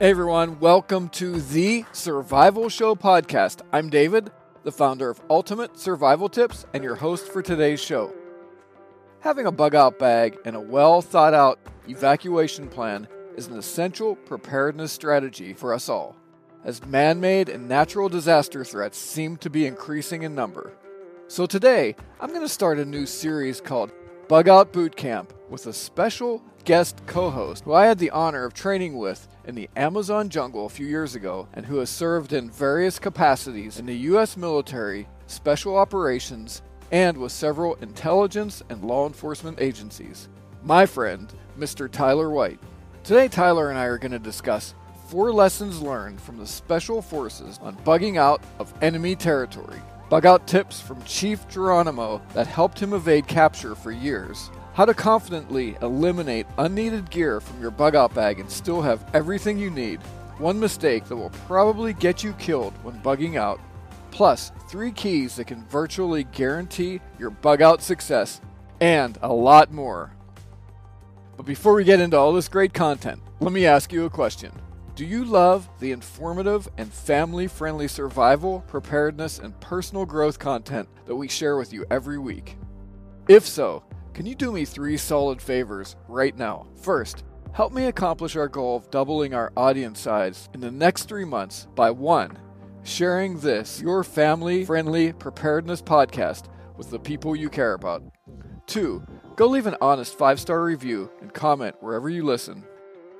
Hey everyone, welcome to the Survival Show podcast. I'm David, the founder of Ultimate Survival Tips and your host for today's show. Having a bug out bag and a well thought out evacuation plan is an essential preparedness strategy for us all, as man made and natural disaster threats seem to be increasing in number. So today, I'm going to start a new series called Bug Out Boot Camp with a special guest co host who I had the honor of training with in the Amazon jungle a few years ago and who has served in various capacities in the U.S. military, special operations, and with several intelligence and law enforcement agencies. My friend, Mr. Tyler White. Today, Tyler and I are going to discuss four lessons learned from the Special Forces on bugging out of enemy territory, bug out tips from Chief Geronimo that helped him evade capture for years, how to confidently eliminate unneeded gear from your bug out bag and still have everything you need. One mistake that will probably get you killed when bugging out. Plus, three keys that can virtually guarantee your bug out success. And a lot more. But before we get into all this great content, let me ask you a question. Do you love the informative and family friendly survival, preparedness, and personal growth content that we share with you every week? If so, can you do me three solid favors right now? First, help me accomplish our goal of doubling our audience size in the next three months by one, sharing this, your family friendly preparedness podcast, with the people you care about. Two, go leave an honest five star review and comment wherever you listen.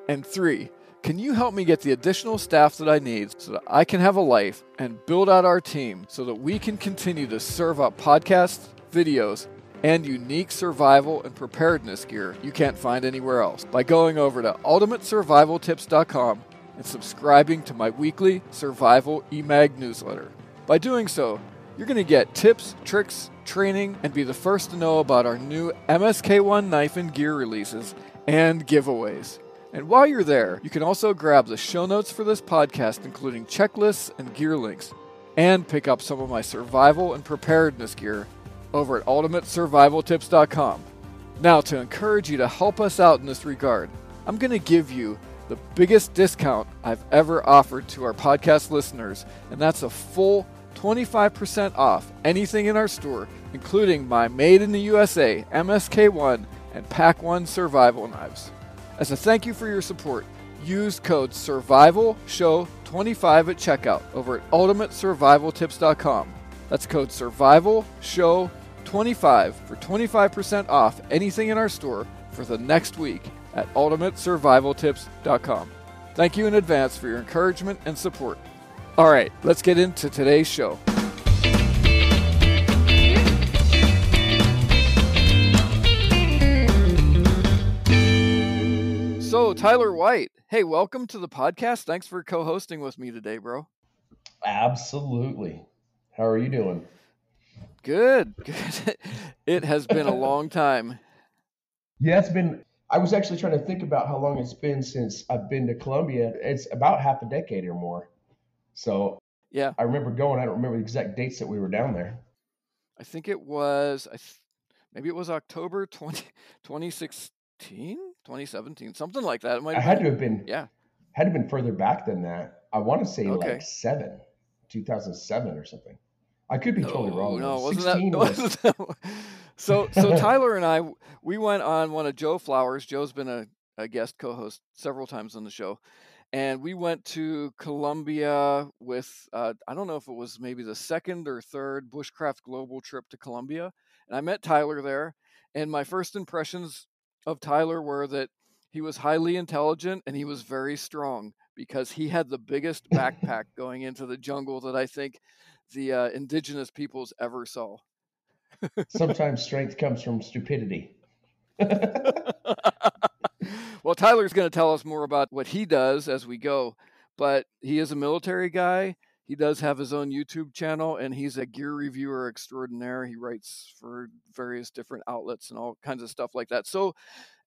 And three, can you help me get the additional staff that I need so that I can have a life and build out our team so that we can continue to serve up podcasts, videos, and unique survival and preparedness gear you can't find anywhere else by going over to ultimatesurvivaltips.com and subscribing to my weekly survival emag newsletter. By doing so, you're going to get tips, tricks, training, and be the first to know about our new MSK1 knife and gear releases and giveaways. And while you're there, you can also grab the show notes for this podcast, including checklists and gear links, and pick up some of my survival and preparedness gear over at ultimatesurvivaltips.com. Now, to encourage you to help us out in this regard, I'm going to give you the biggest discount I've ever offered to our podcast listeners, and that's a full 25% off anything in our store, including my Made in the USA MSK1 and PACK-1 survival knives. As a thank you for your support, use code SURVIVALSHOW25 at checkout over at ultimatesurvivaltips.com. That's code SURVIVALSHOW25 for 25% off anything in our store for the next week at ultimatesurvivaltips.com. Thank you in advance for your encouragement and support. All right, let's get into today's show. So, Tyler White, hey, welcome to the podcast. Thanks for co hosting with me today, bro. Absolutely. How are you doing? Good, good. It has been a long time. Yeah, it's been. I was actually trying to think about how long it's been since I've been to Colombia. It's about half a decade or more. So, yeah, I remember going. I don't remember the exact dates that we were down there. I think it was, I th- maybe it was October 20, 2016, 2017, something like that. It might I had to have been. Yeah. Had to have been further back than that. I want to say Okay. like seven, 2007 or something. I could be totally wrong. No, wasn't that, was- wasn't that- So, so Tyler and I, we went on one of Joe Flowers. Joe's been a, a guest co-host several times on the show, and we went to Colombia with uh, I don't know if it was maybe the second or third Bushcraft Global trip to Colombia, and I met Tyler there. And my first impressions of Tyler were that he was highly intelligent and he was very strong because he had the biggest backpack going into the jungle that I think the uh, indigenous peoples ever saw. Sometimes strength comes from stupidity. well, Tyler's going to tell us more about what he does as we go, but he is a military guy. He does have his own YouTube channel and he's a gear reviewer extraordinaire. He writes for various different outlets and all kinds of stuff like that. So,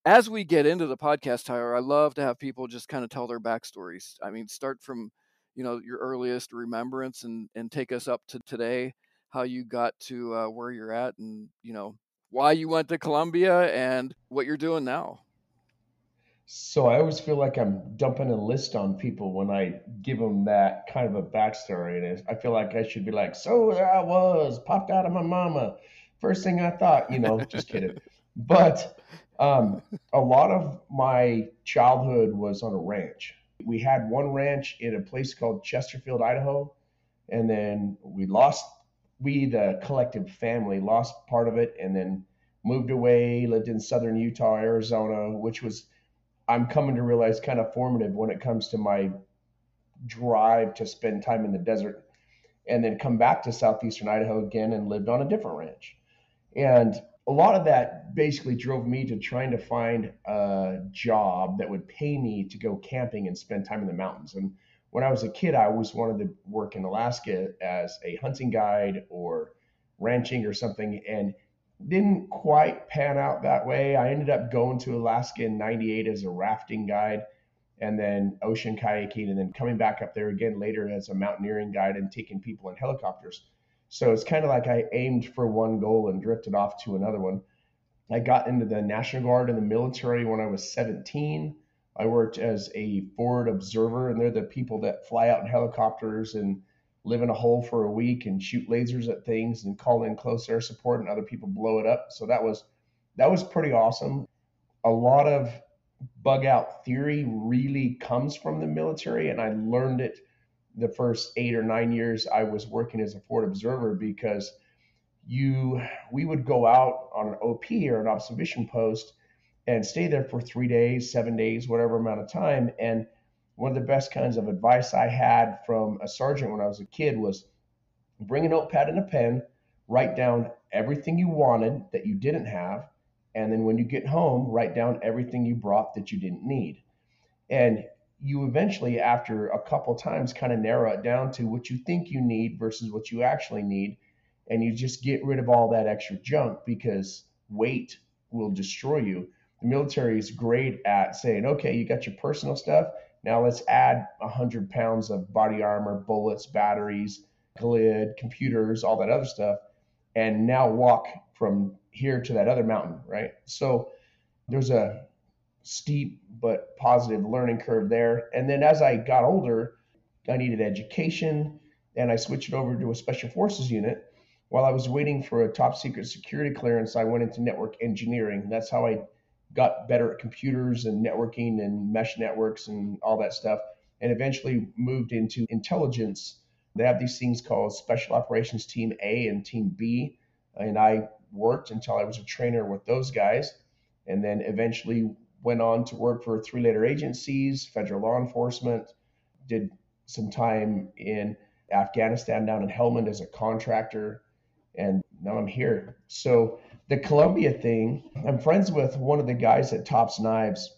as we get into the podcast, Tyler, I love to have people just kind of tell their backstories. I mean, start from you know your earliest remembrance and and take us up to today, how you got to uh, where you're at, and you know why you went to Colombia and what you're doing now. So I always feel like I'm dumping a list on people when I give them that kind of a backstory, and I feel like I should be like, "So there I was, popped out of my mama, first thing I thought," you know, just kidding. But um, a lot of my childhood was on a ranch. We had one ranch in a place called Chesterfield, Idaho, and then we lost. We, the collective family, lost part of it, and then moved away. Lived in southern Utah, Arizona, which was I'm coming to realize kind of formative when it comes to my drive to spend time in the desert and then come back to southeastern Idaho again and lived on a different ranch. And a lot of that basically drove me to trying to find a job that would pay me to go camping and spend time in the mountains. And when I was a kid, I always wanted to work in Alaska as a hunting guide or ranching or something. And didn't quite pan out that way. I ended up going to Alaska in 98 as a rafting guide and then ocean kayaking and then coming back up there again later as a mountaineering guide and taking people in helicopters. So it's kind of like I aimed for one goal and drifted off to another one. I got into the National Guard and the military when I was 17. I worked as a forward observer, and they're the people that fly out in helicopters and live in a hole for a week and shoot lasers at things and call in close air support and other people blow it up. So that was that was pretty awesome. A lot of bug out theory really comes from the military and I learned it the first 8 or 9 years I was working as a forward observer because you we would go out on an OP or an observation post and stay there for 3 days, 7 days, whatever amount of time and one of the best kinds of advice I had from a sergeant when I was a kid was bring a notepad and a pen, write down everything you wanted that you didn't have, and then when you get home, write down everything you brought that you didn't need. And you eventually, after a couple times, kind of narrow it down to what you think you need versus what you actually need. And you just get rid of all that extra junk because weight will destroy you. The military is great at saying, okay, you got your personal stuff now let's add 100 pounds of body armor, bullets, batteries, glid, computers, all that other stuff, and now walk from here to that other mountain, right? So there's a steep but positive learning curve there. And then as I got older, I needed education and I switched over to a special forces unit. While I was waiting for a top secret security clearance, I went into network engineering. That's how I got better at computers and networking and mesh networks and all that stuff, and eventually moved into intelligence. They have these things called Special Operations Team A and Team B, and I worked until I was a trainer with those guys, and then eventually went on to work for three letter agencies, federal law enforcement, did some time in Afghanistan down in Helmand as a contractor, and now I'm here. So the Colombia thing, I'm friends with one of the guys at Tops Knives,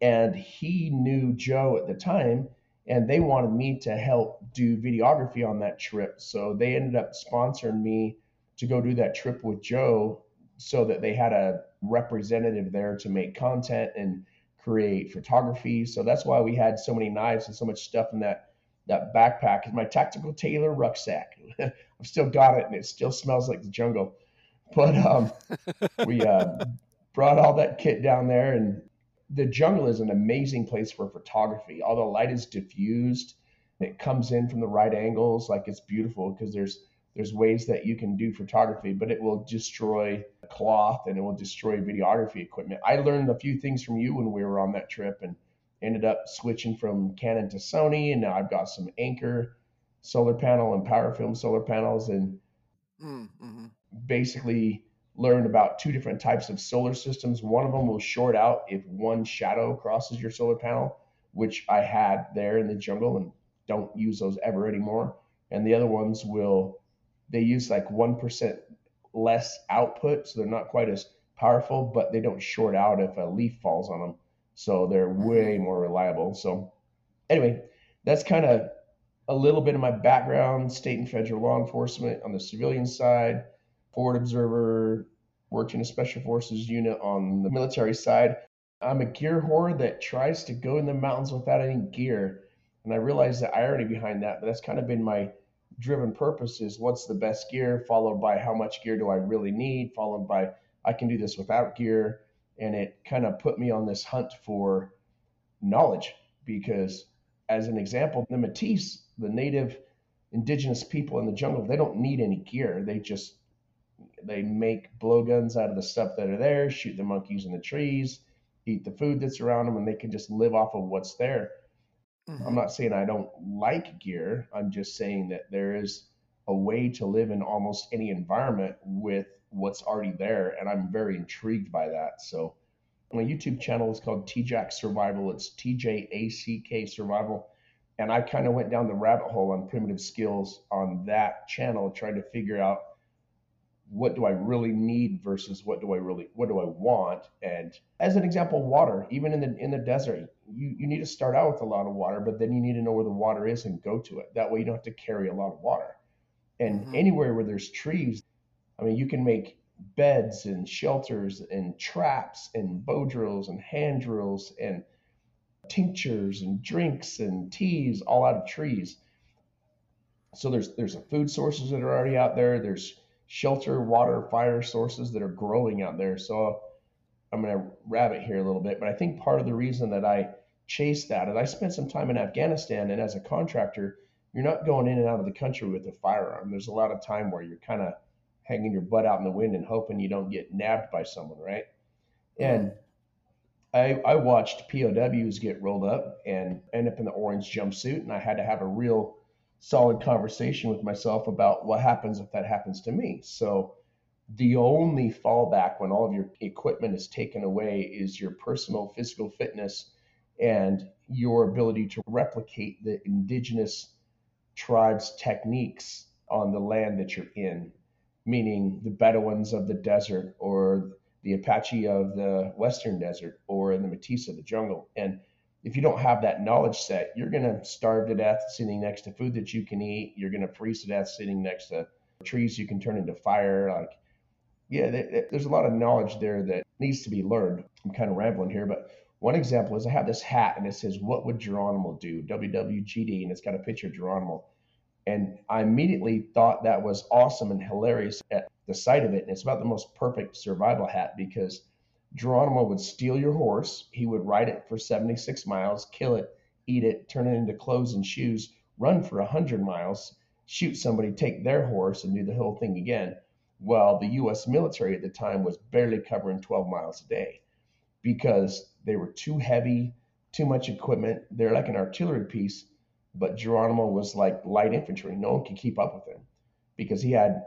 and he knew Joe at the time, and they wanted me to help do videography on that trip. So they ended up sponsoring me to go do that trip with Joe so that they had a representative there to make content and create photography. So that's why we had so many knives and so much stuff in that that backpack. Is my tactical tailor rucksack. I've still got it, and it still smells like the jungle. But um, we uh, brought all that kit down there, and the jungle is an amazing place for photography. All the light is diffused, it comes in from the right angles, like it's beautiful because there's there's ways that you can do photography, but it will destroy cloth and it will destroy videography equipment. I learned a few things from you when we were on that trip and ended up switching from Canon to Sony, and now I've got some Anker solar panel and PowerFilm solar panels, and mm, mm-hmm basically learned about two different types of solar systems. One of them will short out if one shadow crosses your solar panel, which I had there in the jungle and don't use those ever anymore. And the other ones will, they use like 1% less output, so they're not quite as powerful, but they don't short out if a leaf falls on them. So they're mm-hmm. way more reliable. So anyway, that's kind of a little bit of my background, state and federal law enforcement on the civilian side, forward observer, worked in a special forces unit on the military side. I'm a gear whore that tries to go in the mountains without any gear. And I realize the irony behind that, but that's kind of been my driven purpose is what's the best gear, followed by how much gear do I really need, followed by I can do this without gear. And it kind of put me on this hunt for knowledge because, as an example, the matisse the native indigenous people in the jungle, they don't need any gear. They just they make blowguns out of the stuff that are there, shoot the monkeys in the trees, eat the food that's around them, and they can just live off of what's there. Mm-hmm. I'm not saying I don't like gear. I'm just saying that there is a way to live in almost any environment with what's already there, and I'm very intrigued by that. So, my YouTube channel is called TJack Survival. It's T J A C K Survival, and I kind of went down the rabbit hole on primitive skills on that channel, trying to figure out what do I really need versus what do I really what do I want? And as an example, water. Even in the in the desert, you, you need to start out with a lot of water, but then you need to know where the water is and go to it. That way you don't have to carry a lot of water. And mm-hmm. anywhere where there's trees, I mean you can make beds and shelters and traps and bow drills and hand drills and tinctures and drinks and teas all out of trees. So there's there's food sources that are already out there. There's shelter, water, fire sources that are growing out there. So I'm going to rabbit here a little bit, but I think part of the reason that I chased And I spent some time in Afghanistan, and as a contractor, you're not going in and out of the country with a firearm. There's a lot of time where you're kind of hanging your butt out in the wind and hoping you don't get nabbed by someone, right? And I, I watched POWs get rolled up and end up in the orange jumpsuit, and I had to have a real solid conversation with myself about what happens if that happens to me. So the only fallback when all of your equipment is taken away is your personal physical fitness and your ability to replicate the indigenous tribes techniques on the land that you're in meaning the bedouins of the desert or the apache of the western desert or in the Métis of the jungle and if you don't have that knowledge set, you're going to starve to death sitting next to food that you can eat. You're going to freeze to death sitting next to trees you can turn into fire. Like, yeah, there's a lot of knowledge there that needs to be learned. I'm kind of rambling here, but one example is I have this hat and it says, What would Geronimo do? WWGD, and it's got a picture of Geronimo. And I immediately thought that was awesome and hilarious at the sight of it. And it's about the most perfect survival hat because Geronimo would steal your horse. He would ride it for 76 miles, kill it, eat it, turn it into clothes and shoes, run for 100 miles, shoot somebody, take their horse, and do the whole thing again. While the U.S. military at the time was barely covering 12 miles a day because they were too heavy, too much equipment. They're like an artillery piece, but Geronimo was like light infantry. No one could keep up with him because he had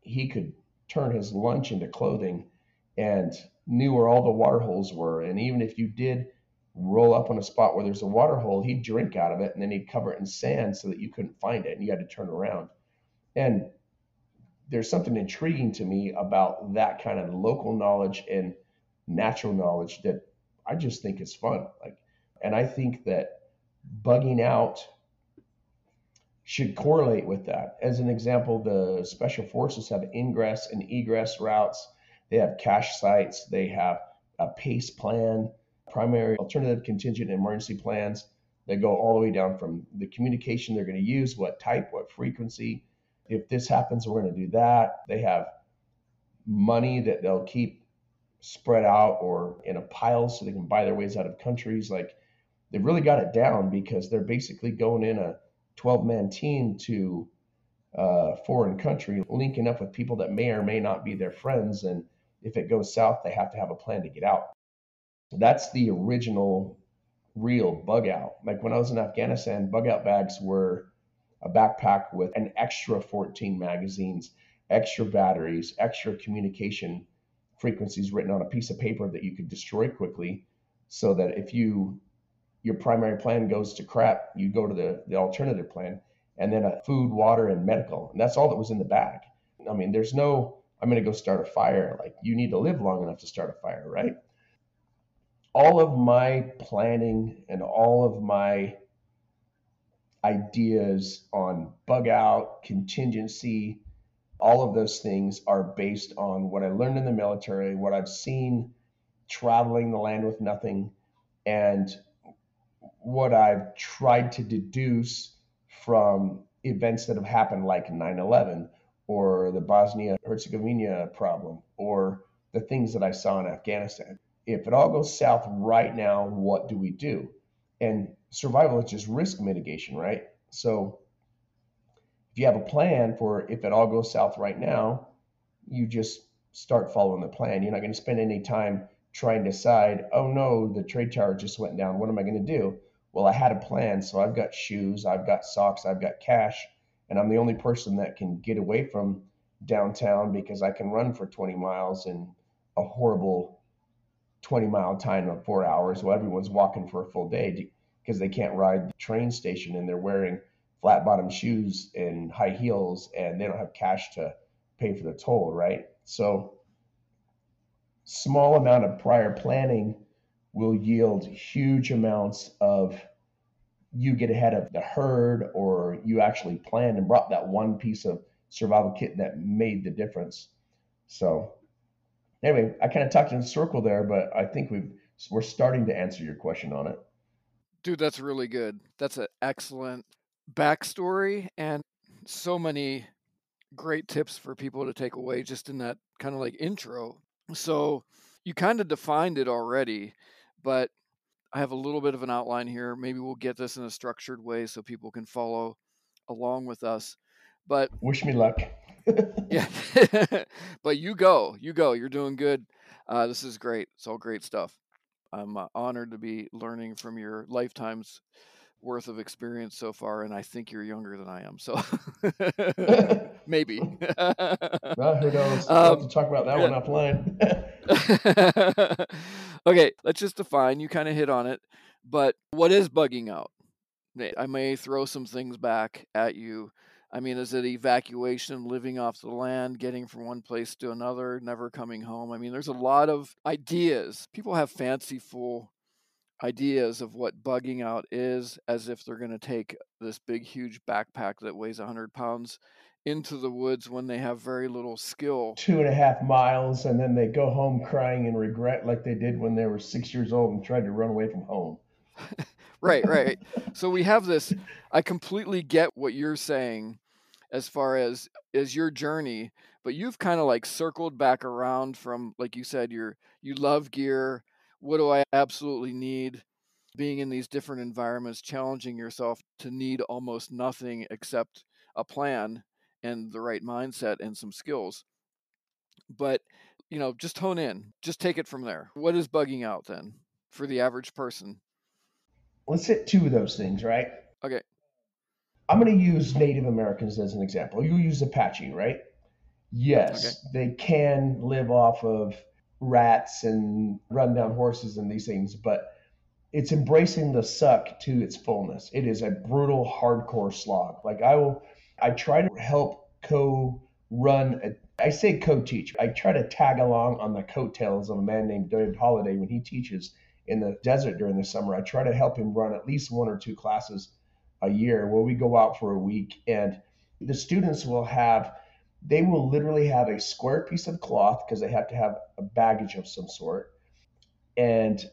he could turn his lunch into clothing and knew where all the water holes were. And even if you did roll up on a spot where there's a water hole, he'd drink out of it and then he'd cover it in sand so that you couldn't find it and you had to turn around. And there's something intriguing to me about that kind of local knowledge and natural knowledge that I just think is fun. Like, and I think that bugging out should correlate with that. As an example, the special forces have ingress and egress routes they have cache sites, they have a PACE plan, primary, alternative, contingent, emergency plans that go all the way down from the communication they're going to use, what type, what frequency. If this happens, we're going to do that. They have money that they'll keep spread out or in a pile so they can buy their ways out of countries. Like they've really got it down because they're basically going in a 12 man team to a uh, foreign country, linking up with people that may or may not be their friends and if it goes south, they have to have a plan to get out. That's the original real bug out. Like when I was in Afghanistan, bug out bags were a backpack with an extra 14 magazines, extra batteries, extra communication frequencies written on a piece of paper that you could destroy quickly so that if you your primary plan goes to crap, you go to the, the alternative plan and then a food, water, and medical. And that's all that was in the bag. I mean, there's no I'm going to go start a fire. Like you need to live long enough to start a fire, right? all of my planning and all of my ideas on bug out, contingency, all of those things are based on what I learned in the military, what I've seen traveling the land with nothing, and what I've tried to deduce from events that have happened like 9 11 or the Bosnia Herzegovina problem or the things that I saw in Afghanistan. If it all goes south right now, what do we do? And survival is just risk mitigation, right? So if you have a plan for if it all goes south right now, you just start following the plan. You're not going to spend any time trying to decide, oh no, the trade tower just went down. What am I going to do? Well, I had a plan. So I've got shoes, I've got socks, I've got cash, and I'm the only person that can get away from downtown because I can run for 20 miles in a horrible 20 mile time of four hours while everyone's walking for a full day because they can't ride the train station and they're wearing flat bottom shoes and high heels and they don't have cash to pay for the toll, right? So small amount of prior planning will yield huge amounts of you get ahead of the herd or you actually planned and brought that one piece of survival kit that made the difference. So anyway, I kind of talked in a circle there, but I think we've we're starting to answer your question on it. Dude, that's really good. That's an excellent backstory and so many great tips for people to take away just in that kind of like intro. So you kind of defined it already, but I have a little bit of an outline here. Maybe we'll get this in a structured way so people can follow along with us. But wish me luck. yeah, but you go, you go. You're doing good. Uh, this is great. It's all great stuff. I'm uh, honored to be learning from your lifetimes worth of experience so far, and I think you're younger than I am. So maybe. well, who knows? We'll um, have to talk about that one offline. okay, let's just define. You kind of hit on it, but what is bugging out? I may throw some things back at you. I mean, is it evacuation, living off the land, getting from one place to another, never coming home? I mean, there's a lot of ideas. People have fanciful ideas of what bugging out is as if they're going to take this big, huge backpack that weighs 100 pounds into the woods when they have very little skill. Two and a half miles, and then they go home crying and regret like they did when they were six years old and tried to run away from home. right, right. so we have this. I completely get what you're saying as far as as your journey, but you've kind of like circled back around from, like you said, you're you love gear what do I absolutely need? Being in these different environments, challenging yourself to need almost nothing except a plan and the right mindset and some skills. But, you know, just hone in, just take it from there. What is bugging out then for the average person? Let's hit two of those things, right? Okay. I'm going to use Native Americans as an example. You use Apache, right? Yes, okay. they can live off of rats and run down horses and these things, but it's embracing the suck to its fullness. It is a brutal, hardcore slog. Like I will, I try to help co run. A, I say co-teach. I try to tag along on the coattails of a man named David Holladay when he teaches in the desert during the summer. I try to help him run at least one or two classes a year where we go out for a week and the students will have they will literally have a square piece of cloth because they have to have a baggage of some sort and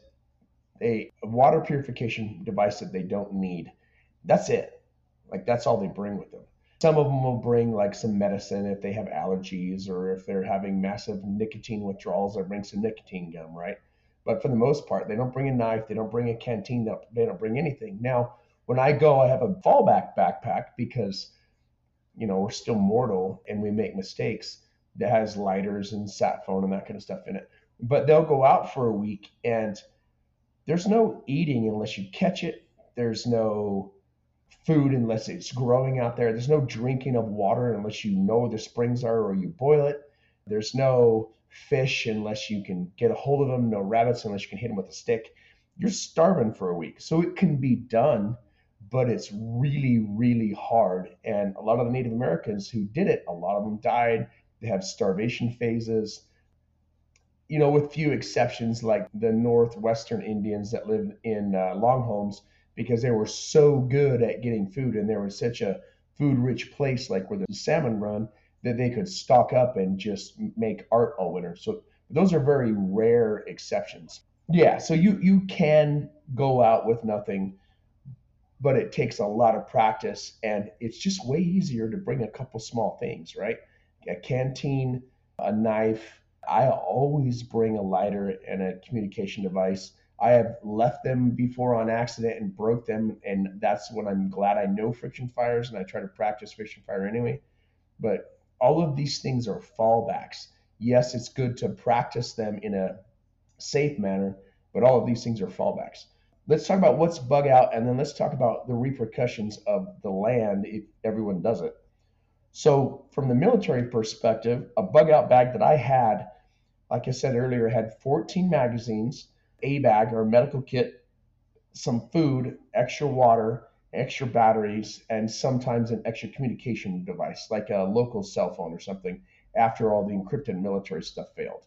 a water purification device that they don't need. That's it. Like that's all they bring with them. Some of them will bring like some medicine if they have allergies or if they're having massive nicotine withdrawals, they bring some nicotine gum, right? But for the most part, they don't bring a knife, they don't bring a canteen, they don't bring anything. Now, when I go, I have a fallback backpack because you know, we're still mortal and we make mistakes that has lighters and sat phone and that kind of stuff in it. But they'll go out for a week and there's no eating unless you catch it. There's no food unless it's growing out there. There's no drinking of water unless you know where the springs are or you boil it. There's no fish unless you can get a hold of them. No rabbits unless you can hit them with a stick. You're starving for a week. So it can be done but it's really, really hard. And a lot of the Native Americans who did it, a lot of them died. They have starvation phases. you know, with few exceptions like the northwestern Indians that live in uh, long homes because they were so good at getting food and there was such a food rich place like where the salmon run that they could stock up and just make art all winter. So those are very rare exceptions. Yeah, so you you can go out with nothing, but it takes a lot of practice and it's just way easier to bring a couple small things, right? A canteen, a knife. I always bring a lighter and a communication device. I have left them before on accident and broke them, and that's when I'm glad I know friction fires and I try to practice friction fire anyway. But all of these things are fallbacks. Yes, it's good to practice them in a safe manner, but all of these things are fallbacks. Let's talk about what's bug out, and then let's talk about the repercussions of the land if everyone does it. So, from the military perspective, a bug out bag that I had, like I said earlier, had 14 magazines, a bag or medical kit, some food, extra water, extra batteries, and sometimes an extra communication device, like a local cell phone or something, after all the encrypted military stuff failed.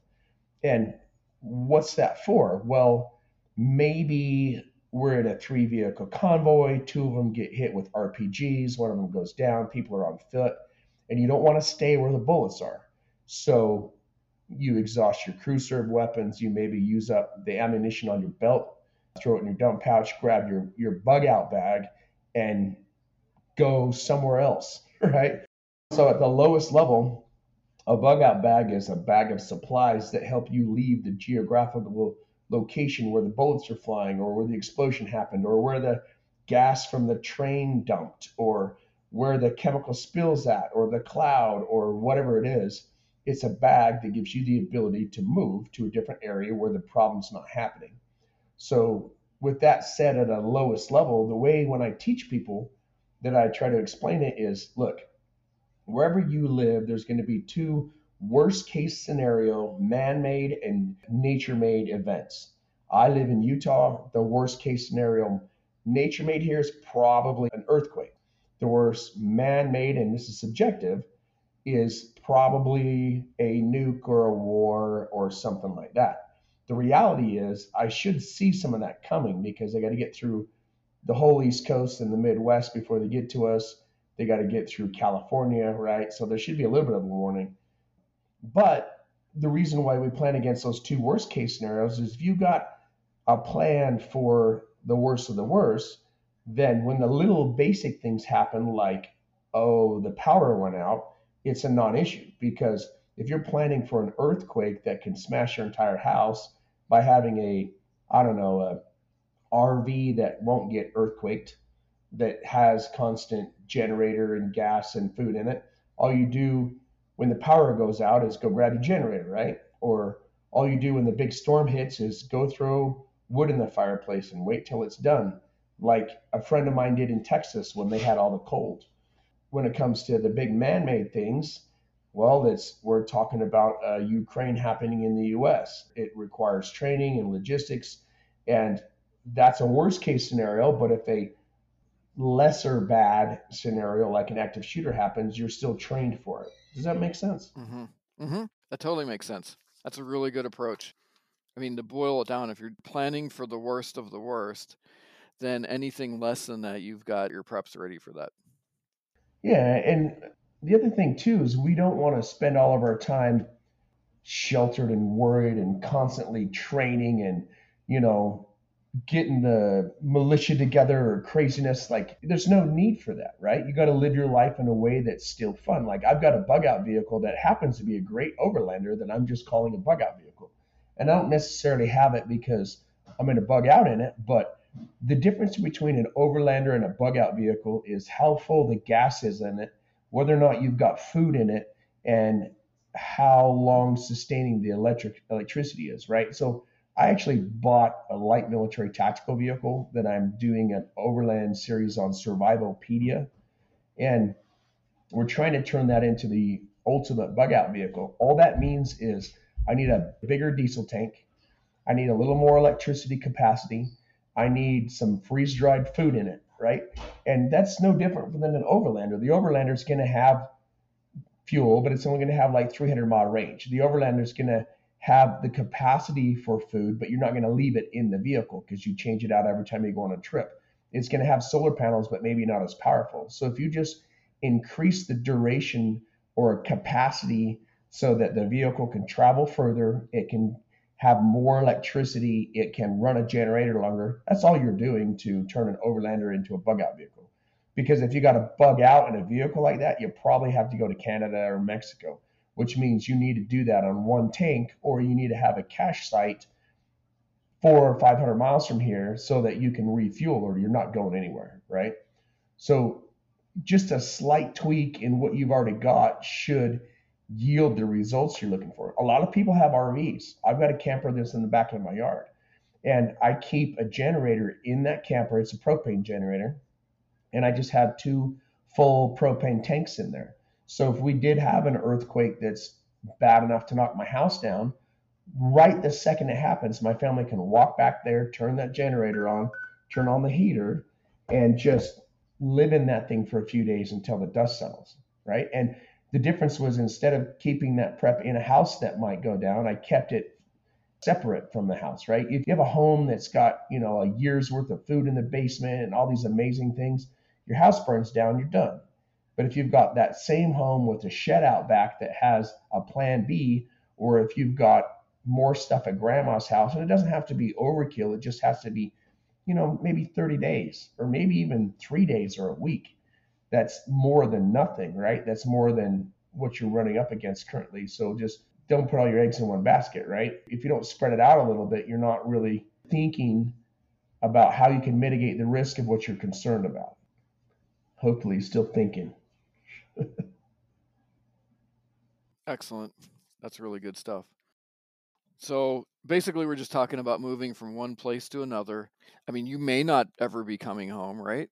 And what's that for? Well, maybe we're in a three vehicle convoy, two of them get hit with RPGs, one of them goes down, people are on foot and you don't want to stay where the bullets are. So you exhaust your crew serve weapons. You maybe use up the ammunition on your belt, throw it in your dump pouch, grab your, your bug out bag, and go somewhere else, right? So at the lowest level, a bug out bag is a bag of supplies that help you leave the geographical location where the bullets are flying or where the explosion happened or where the gas from the train dumped or where the chemical spills at or the cloud or whatever it is. It's a bag that gives you the ability to move to a different area where the problem's not happening. So, with that said, at a lowest level, the way when I teach people that I try to explain it is look, wherever you live, there's going to be two worst case scenario man made and nature made events. I live in Utah. The worst case scenario nature made here is probably an earthquake the worst man made, and this is subjective, is probably a nuke or a war or something like that. The reality is, I should see some of that coming because they got to get through the whole East Coast and the Midwest before they get to us. They got to get through California, right? So there should be a little bit of a warning. But the reason why we plan against those two worst case scenarios is if you got a plan for the worst of the worst, then when the little basic things happen, like, oh, the power went out, it's a non issue because if you're planning for an earthquake that can smash your entire house by having a, I don't know, a RV that won't get earthquaked, that has constant generator and gas and food in it, all you do when the power goes out is go grab a generator, right? Or all you do when the big storm hits is go throw wood in the fireplace and wait till it's done like a friend of mine did in Texas when they had all the cold. When it comes to the big man-made things, well, it's we're talking about uh, Ukraine happening in the U.S. It requires training and logistics, and that's a worst case scenario. But if a lesser bad scenario like an active shooter happens, you're still trained for it. Does that make sense? Mm-hmm. Mm-hmm. That totally makes sense. That's a really good approach. I mean, to boil it down, if you're planning for the worst of the worst, then anything less than that, you've got your preps ready for that. Yeah, and the other thing too is we don't want to spend all of our time sheltered and worried and constantly training and you know getting the militia together or craziness like there's no need for that right? You got to live your life in a way that's still fun. Like i've got a bug out vehicle that happens to be a great overlander that i'm just calling a bug out vehicle. And i don't necessarily have it because i'm going to bug out in it but the difference between an overlander and a bug out vehicle is how full the gas is in it, whether or not you've got food in it, and how long sustaining the electric electricity is, right? So I actually bought a light military tactical vehicle that I'm doing an overland series on Survivopedia. And we're trying to turn that into the ultimate bug out vehicle. All that means is I need a bigger diesel tank. I need a little more electricity capacity. I need some freeze dried food in it, right? And that's no different than an overlander. The overlander is going to have fuel, but it's only going to have like 300 mile range. The overlander is going to have the capacity for food, but you're not going to leave it in the vehicle because you change it out every time you go on a trip. It's going to have solar panels, but maybe not as powerful. So if you just increase the duration or capacity so that the vehicle can travel further, it can have more electricity, it can run a generator longer. That's all you're doing to turn an overlander into a bug out vehicle. Because if you got a bug out in a vehicle like that, you probably have to go to Canada or Mexico, which means you need to do that on one tank, or you need to have a cache site four or 500 miles from here so that you can refuel or you're not going anywhere, right? So just a slight tweak in what you've already got should yield the results you're looking for. A lot of people have RVs. I've got a camper that's in the back of my yard, and I keep a generator in that camper. It's a propane generator, and I just have two full propane tanks in there. So if we did have an earthquake that's bad enough to knock my house down, right the second it happens, my family can walk back there, turn that generator on, turn on the heater, and just live in that thing for a few days until the dust settles, right? And the difference was instead of keeping that prep in a house that might go down, I kept it separate from the house, right? If you have a home that's got, you know, a year's worth of food in the basement and all these amazing things, your house burns down, you're done. But if you've got that same home with a shed out back that has a plan B, or if you've got more stuff at grandma's house, and it doesn't have to be overkill, it just has to be, you know, maybe 30 days or maybe even three days or a week that's more than nothing, right? That's more than what you're running up against currently. So just don't put all your eggs in one basket, right? If you don't spread it out a little bit, you're not really thinking about how you can mitigate the risk of what you're concerned about. Hopefully, still thinking. Excellent. That's really good stuff. So basically, we're just talking about moving from one place to another. I mean, you may not ever be coming home, right?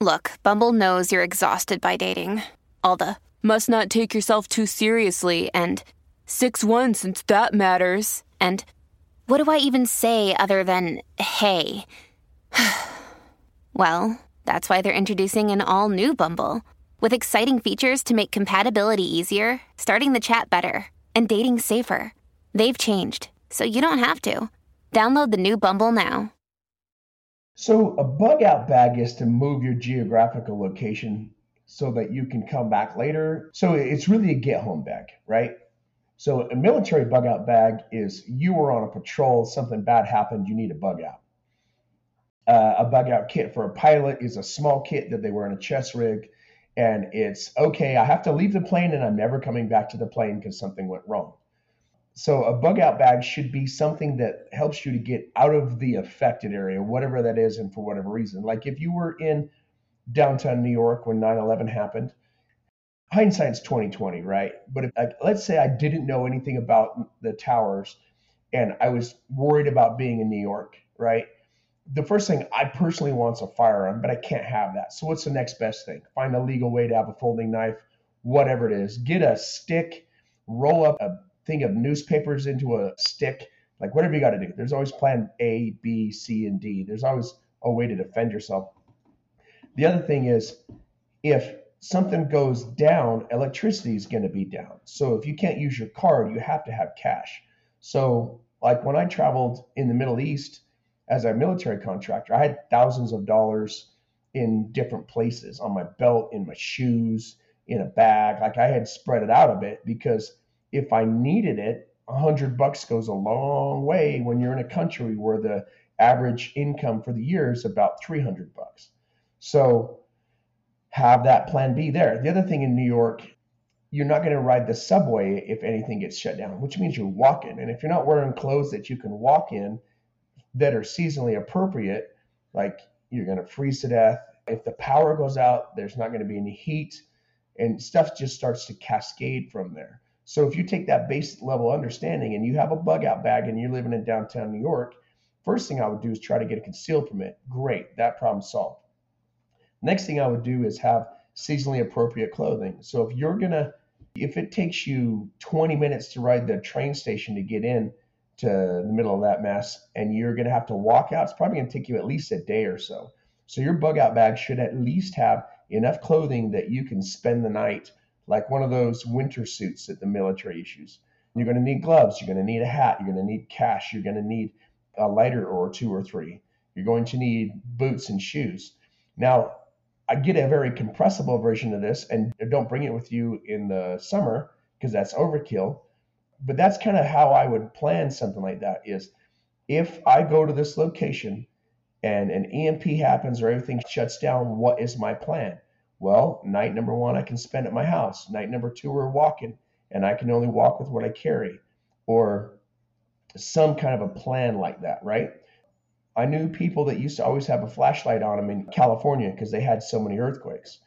Look, Bumble knows you're exhausted by dating. All the must not take yourself too seriously and 6 1 since that matters. And what do I even say other than hey? well, that's why they're introducing an all new Bumble with exciting features to make compatibility easier, starting the chat better, and dating safer. They've changed, so you don't have to. Download the new Bumble now. So, a bug out bag is to move your geographical location so that you can come back later. So, it's really a get home bag, right? So, a military bug out bag is you were on a patrol, something bad happened, you need a bug out. Uh, a bug out kit for a pilot is a small kit that they wear in a chest rig. And it's okay, I have to leave the plane and I'm never coming back to the plane because something went wrong. So a bug out bag should be something that helps you to get out of the affected area, whatever that is, and for whatever reason. Like if you were in downtown New York when 9/11 happened, hindsight's 2020, right? But if, like, let's say I didn't know anything about the towers, and I was worried about being in New York, right? The first thing I personally want is a firearm, but I can't have that. So what's the next best thing? Find a legal way to have a folding knife, whatever it is. Get a stick, roll up a thing of newspapers into a stick, like whatever you got to do. There's always plan A, B, C, and D. There's always a way to defend yourself. The other thing is if something goes down, electricity is going to be down. So if you can't use your card, you have to have cash. So, like when I traveled in the Middle East as a military contractor, I had thousands of dollars in different places on my belt, in my shoes, in a bag. Like I had spread it out a bit because if I needed it, a hundred bucks goes a long way when you're in a country where the average income for the year is about 300 bucks. So have that plan B there. The other thing in New York, you're not going to ride the subway if anything gets shut down, which means you're walking. And if you're not wearing clothes that you can walk in that are seasonally appropriate, like you're going to freeze to death. If the power goes out, there's not going to be any heat and stuff just starts to cascade from there. So if you take that base level understanding and you have a bug out bag and you're living in downtown New York, first thing I would do is try to get a concealed permit. Great, that problem solved. Next thing I would do is have seasonally appropriate clothing. So if you're gonna, if it takes you 20 minutes to ride the train station to get in to the middle of that mess, and you're gonna have to walk out, it's probably gonna take you at least a day or so. So your bug out bag should at least have enough clothing that you can spend the night like one of those winter suits that the military issues. You're going to need gloves. You're going to need a hat. You're going to need cash. You're going to need a lighter or two or three. You're going to need boots and shoes. Now, I get a very compressible version of this, and don't bring it with you in the summer because that's overkill. But that's kind of how I would plan something like that is if I go to this location and an EMP happens or everything shuts down, what is my plan? Well, night number one, I can spend at my house. Night number two, we're walking, and I can only walk with what I carry, or some kind of a plan like that, right? I knew people that used to always have a flashlight on them in California because they had so many earthquakes.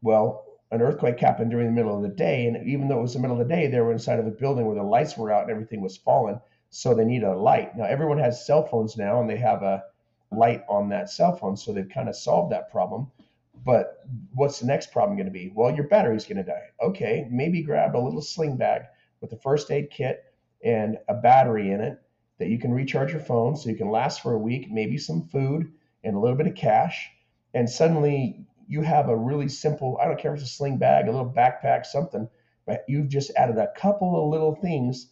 Well, an earthquake happened during the middle of the day, and even though it was the middle of the day, they were inside of a building where the lights were out and everything was falling, so they needed a light. Now everyone has cell phones now, and they have a light on that cell phone, so they've kind of solved that problem. But what's the next problem going to be? Well, your battery's going to die. Okay, maybe grab a little sling bag with a first aid kit and a battery in it that you can recharge your phone so you can last for a week, maybe some food and a little bit of cash. And suddenly you have a really simple, I don't care if it's a sling bag, a little backpack, something, but you've just added a couple of little things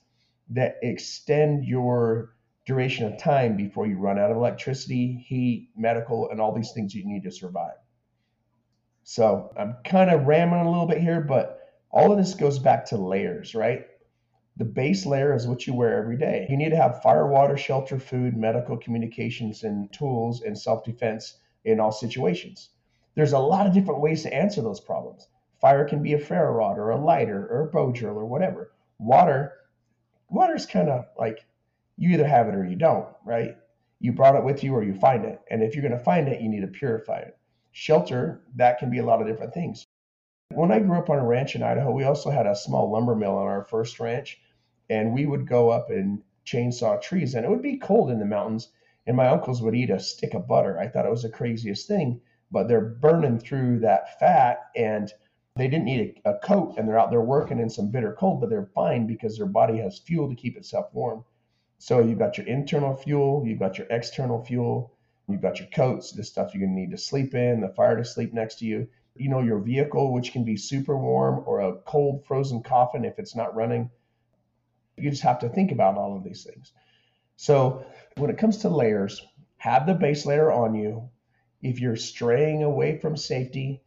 that extend your duration of time before you run out of electricity, heat, medical, and all these things you need to survive. So I'm kind of ramming a little bit here, but all of this goes back to layers, right? The base layer is what you wear every day. You need to have fire, water, shelter, food, medical communications, and tools and self defense in all situations. There's a lot of different ways to answer those problems. Fire can be a ferro rod or a lighter or a bow drill or whatever. Water, water is kind of like you either have it or you don't, right? You brought it with you or you find it. And if you're going to find it, you need to purify it. Shelter, that can be a lot of different things. When I grew up on a ranch in Idaho, we also had a small lumber mill on our first ranch, and we would go up and chainsaw trees, and it would be cold in the mountains, and my uncles would eat a stick of butter. I thought it was the craziest thing, but they're burning through that fat, and they didn't need a, a coat, and they're out there working in some bitter cold, but they're fine because their body has fuel to keep itself warm. So you've got your internal fuel, you've got your external fuel, You've got your coats, the stuff you're going to need to sleep in, the fire to sleep next to you. You know, your vehicle, which can be super warm or a cold, frozen coffin if it's not running. You just have to think about all of these things. So, when it comes to layers, have the base layer on you. If you're straying away from safety,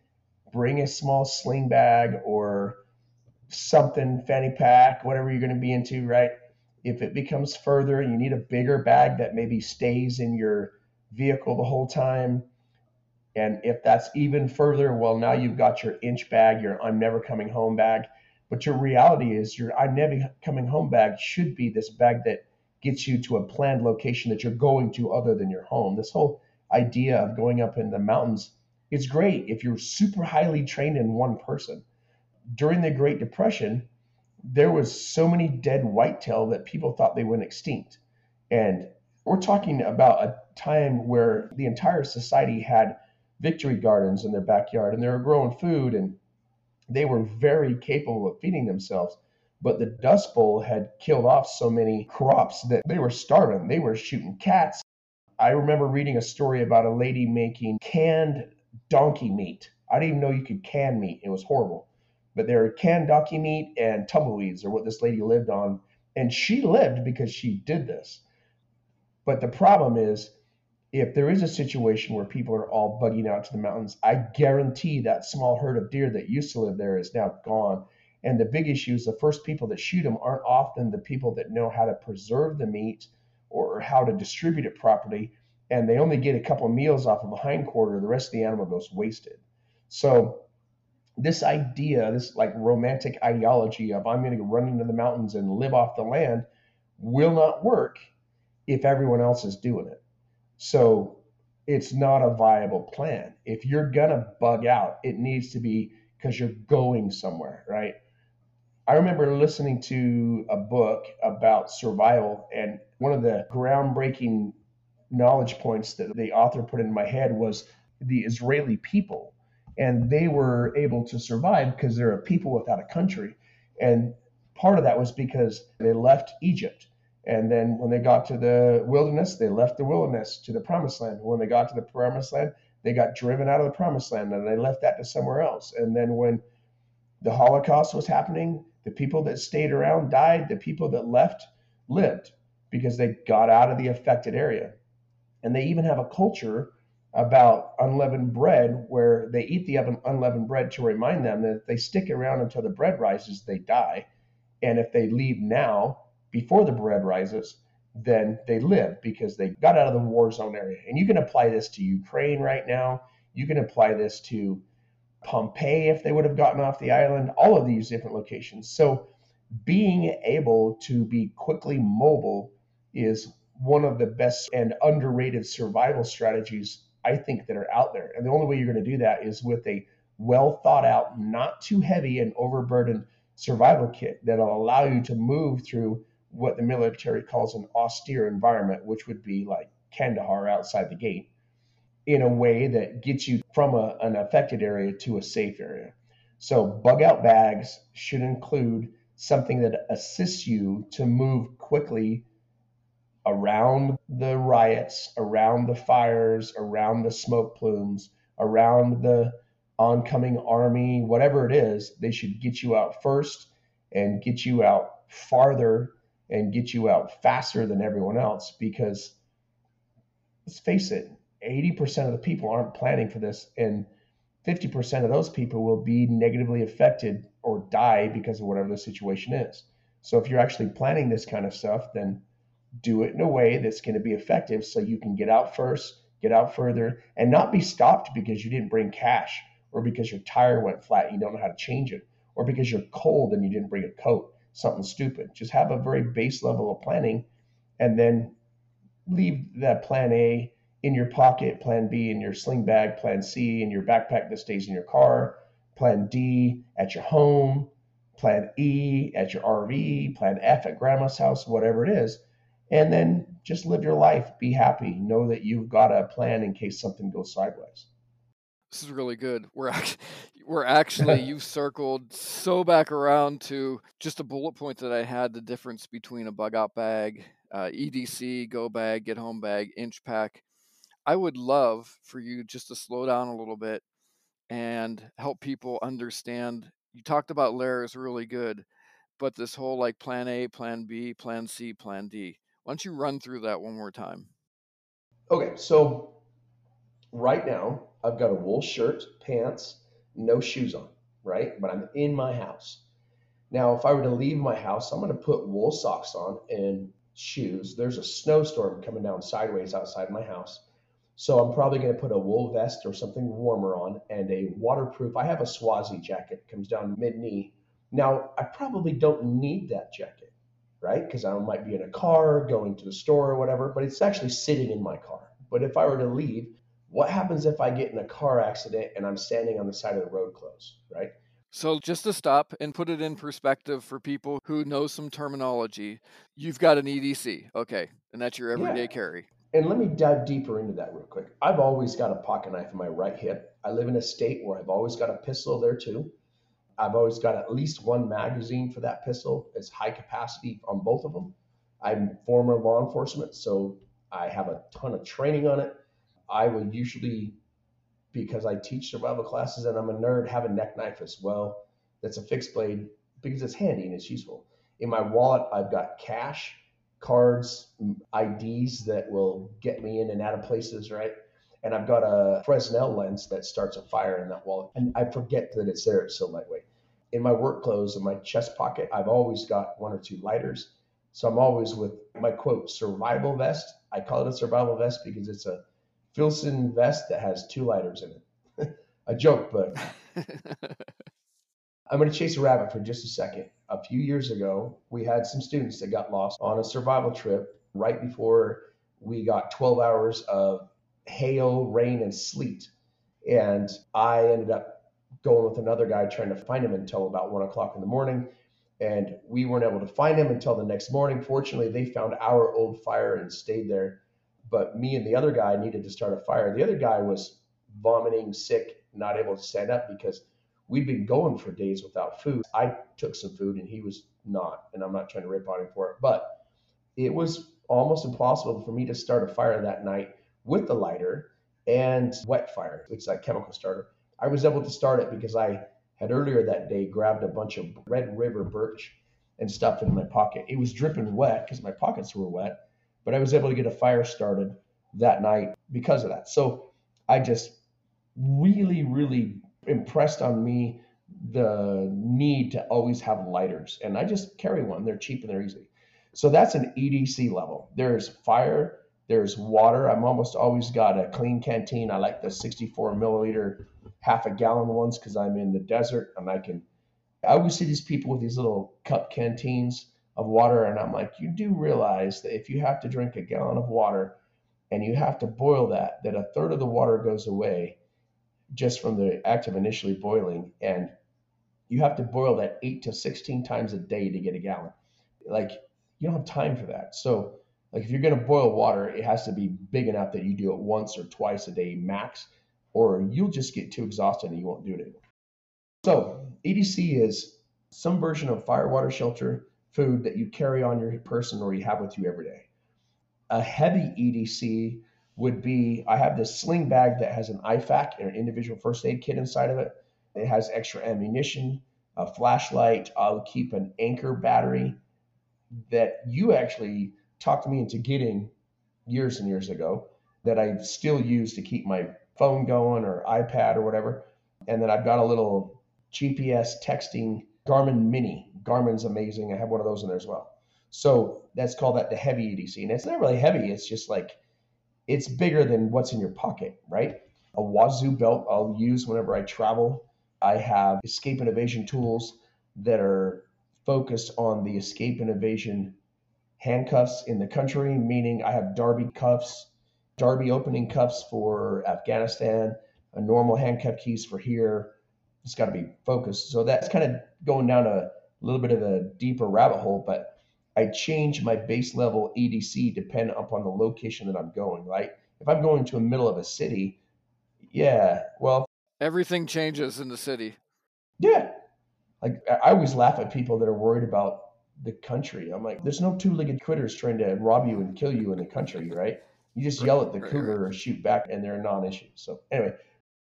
bring a small sling bag or something, fanny pack, whatever you're going to be into, right? If it becomes further you need a bigger bag that maybe stays in your vehicle the whole time. And if that's even further, well, now you've got your inch bag, your I'm never coming home bag. But your reality is your I'm never coming home bag should be this bag that gets you to a planned location that you're going to other than your home. This whole idea of going up in the mountains, it's great if you're super highly trained in one person. During the Great Depression, there was so many dead whitetail that people thought they went extinct. And we're talking about a time where the entire society had victory gardens in their backyard and they were growing food and they were very capable of feeding themselves. But the Dust Bowl had killed off so many crops that they were starving. They were shooting cats. I remember reading a story about a lady making canned donkey meat. I didn't even know you could can meat. It was horrible. But there were canned donkey meat and tumbleweeds, or what this lady lived on. And she lived because she did this. But the problem is, if there is a situation where people are all bugging out to the mountains, I guarantee that small herd of deer that used to live there is now gone. And the big issue is the first people that shoot them aren't often the people that know how to preserve the meat or how to distribute it properly. And they only get a couple of meals off of a hind quarter. The rest of the animal goes wasted. So this idea, this like romantic ideology of I'm going to run into the mountains and live off the land will not work if everyone else is doing it. So it's not a viable plan. If you're going to bug out, it needs to be because you're going somewhere, right? I remember listening to a book about survival, and one of the groundbreaking knowledge points that the author put in my head was the Israeli people. And they were able to survive because they're a people without a country. And part of that was because they left Egypt and then when they got to the wilderness, they left the wilderness to the promised land. When they got to the promised land, they got driven out of the promised land and they left that to somewhere else. And then when the Holocaust was happening, The people that stayed around died. The people that left lived because they got out of the affected area. And they even have a culture about unleavened bread where they eat the unleavened bread to remind them that if they stick around until the bread rises, they die. And if they leave now, before the bread rises, then they live because they got out of the war zone area. And you can apply this to Ukraine right now. You can apply this to Pompeii if they would have gotten off the island, all of these different locations. So being able to be quickly mobile is one of the best and underrated survival strategies I think that are out there. And the only way you're going to do that is with a well thought out, not too heavy and overburdened survival kit that'll allow you to move through what the military calls an austere environment, which would be like Kandahar outside the gate, in a way that gets you from a, an affected area to a safe area. So, bug out bags should include something that assists you to move quickly around the riots, around the fires, around the smoke plumes, around the oncoming army, whatever it is, they should get you out first and get you out farther and get you out faster than everyone else because let's face it 80% of the people aren't planning for this and 50% of those people will be negatively affected or die because of whatever the situation is. So if you're actually planning this kind of stuff then do it in a way that's going to be effective so you can get out first get out further and not be stopped because you didn't bring cash or because your tire went flat and you don't know how to change it or because you're cold and you didn't bring a coat something stupid. Just have a very base level of planning and then leave that plan A in your pocket, plan B in your sling bag, plan C in your backpack that stays in your car, plan D at your home, plan E at your RV, plan F at grandma's house, whatever it is. And then just live your life, be happy, know that you've got a plan in case something goes sideways. This is really good. We're actually, we're actually you've circled so back around to just a bullet point that I had the difference between a bug out bag, uh, EDC, go bag, get home bag, inch pack. I would love for you just to slow down a little bit and help people understand. You talked about layers really good, but this whole like plan A, plan B, plan C, plan D. Why don't you run through that one more time? Okay, so right now I've got a wool shirt, pants, no shoes on, right? But I'm in my house. Now, if I were to leave my house, I'm going to put wool socks on and shoes. There's a snowstorm coming down sideways outside my house. So I'm probably going to put a wool vest or something warmer on and a waterproof. I have a Swazi jacket, comes down mid knee. Now, I probably don't need that jacket, right? Because I might be in a car going to the store or whatever, but it's actually sitting in my car. But if I were to leave, what happens if I get in a car accident and I'm standing on the side of the road close, right? So, just to stop and put it in perspective for people who know some terminology, you've got an EDC, okay, and that's your everyday yeah. carry. And let me dive deeper into that real quick. I've always got a pocket knife in my right hip. I live in a state where I've always got a pistol there too. I've always got at least one magazine for that pistol. It's high capacity on both of them. I'm former law enforcement, so I have a ton of training on it. I will usually, because I teach survival classes and I'm a nerd, have a neck knife as well. That's a fixed blade because it's handy and it's useful. In my wallet, I've got cash, cards, IDs that will get me in and out of places, right? And I've got a Fresnel lens that starts a fire in that wallet. And I forget that it's there, it's so lightweight. In my work clothes, in my chest pocket, I've always got one or two lighters. So I'm always with my quote survival vest. I call it a survival vest because it's a Filson vest that has two lighters in it. a joke, but I'm going to chase a rabbit for just a second. A few years ago, we had some students that got lost on a survival trip right before we got 12 hours of hail, rain, and sleet. And I ended up going with another guy trying to find him until about one o'clock in the morning. And we weren't able to find him until the next morning. Fortunately, they found our old fire and stayed there but me and the other guy needed to start a fire. The other guy was vomiting, sick, not able to stand up because we'd been going for days without food. I took some food and he was not, and I'm not trying to rip on him for it, but it was almost impossible for me to start a fire that night with the lighter and wet fire, which is like chemical starter. I was able to start it because I had earlier that day grabbed a bunch of Red River birch and stuffed it in my pocket. It was dripping wet because my pockets were wet, but I was able to get a fire started that night because of that. So I just really, really impressed on me the need to always have lighters. And I just carry one. They're cheap and they're easy. So that's an EDC level. There's fire, there's water. I'm almost always got a clean canteen. I like the 64 milliliter, half a gallon ones because I'm in the desert and I can. I always see these people with these little cup canteens of water, and I'm like, you do realize that if you have to drink a gallon of water and you have to boil that, that a third of the water goes away just from the act of initially boiling, and you have to boil that eight to 16 times a day to get a gallon. Like, you don't have time for that. So, like, if you're going to boil water, it has to be big enough that you do it once or twice a day max, or you'll just get too exhausted and you won't do it anymore. So, EDC is some version of fire, water, shelter food that you carry on your person or you have with you every day. A heavy EDC would be I have this sling bag that has an IFAK, and an individual first aid kit inside of it. It has extra ammunition, a flashlight. I'll keep an Anker battery that you actually talked me into getting years and years ago that I still use to keep my phone going or iPad or whatever. And then I've got a little GPS texting Garmin Mini. Garmin's amazing. I have one of those in there as well. So that's called that the heavy EDC. And it's not really heavy. It's just like it's bigger than what's in your pocket, right? A Wazoo belt I'll use whenever I travel. I have escape and evasion tools that are focused on the escape and evasion handcuffs in the country, meaning I have Darby cuffs, Darby opening cuffs for Afghanistan, a normal handcuff keys for here. It's got to be focused. So that's kind of going down a little bit of a deeper rabbit hole, but I change my base level EDC dependent upon the location that I'm going, right? If I'm going to the middle of a city, yeah, well, everything changes in the city. Yeah. Like I always laugh at people that are worried about the country. I'm like, there's no two-legged critters trying to rob you and kill you in the country, right? You just yell at the cougar or shoot back and they're a non-issue. So anyway,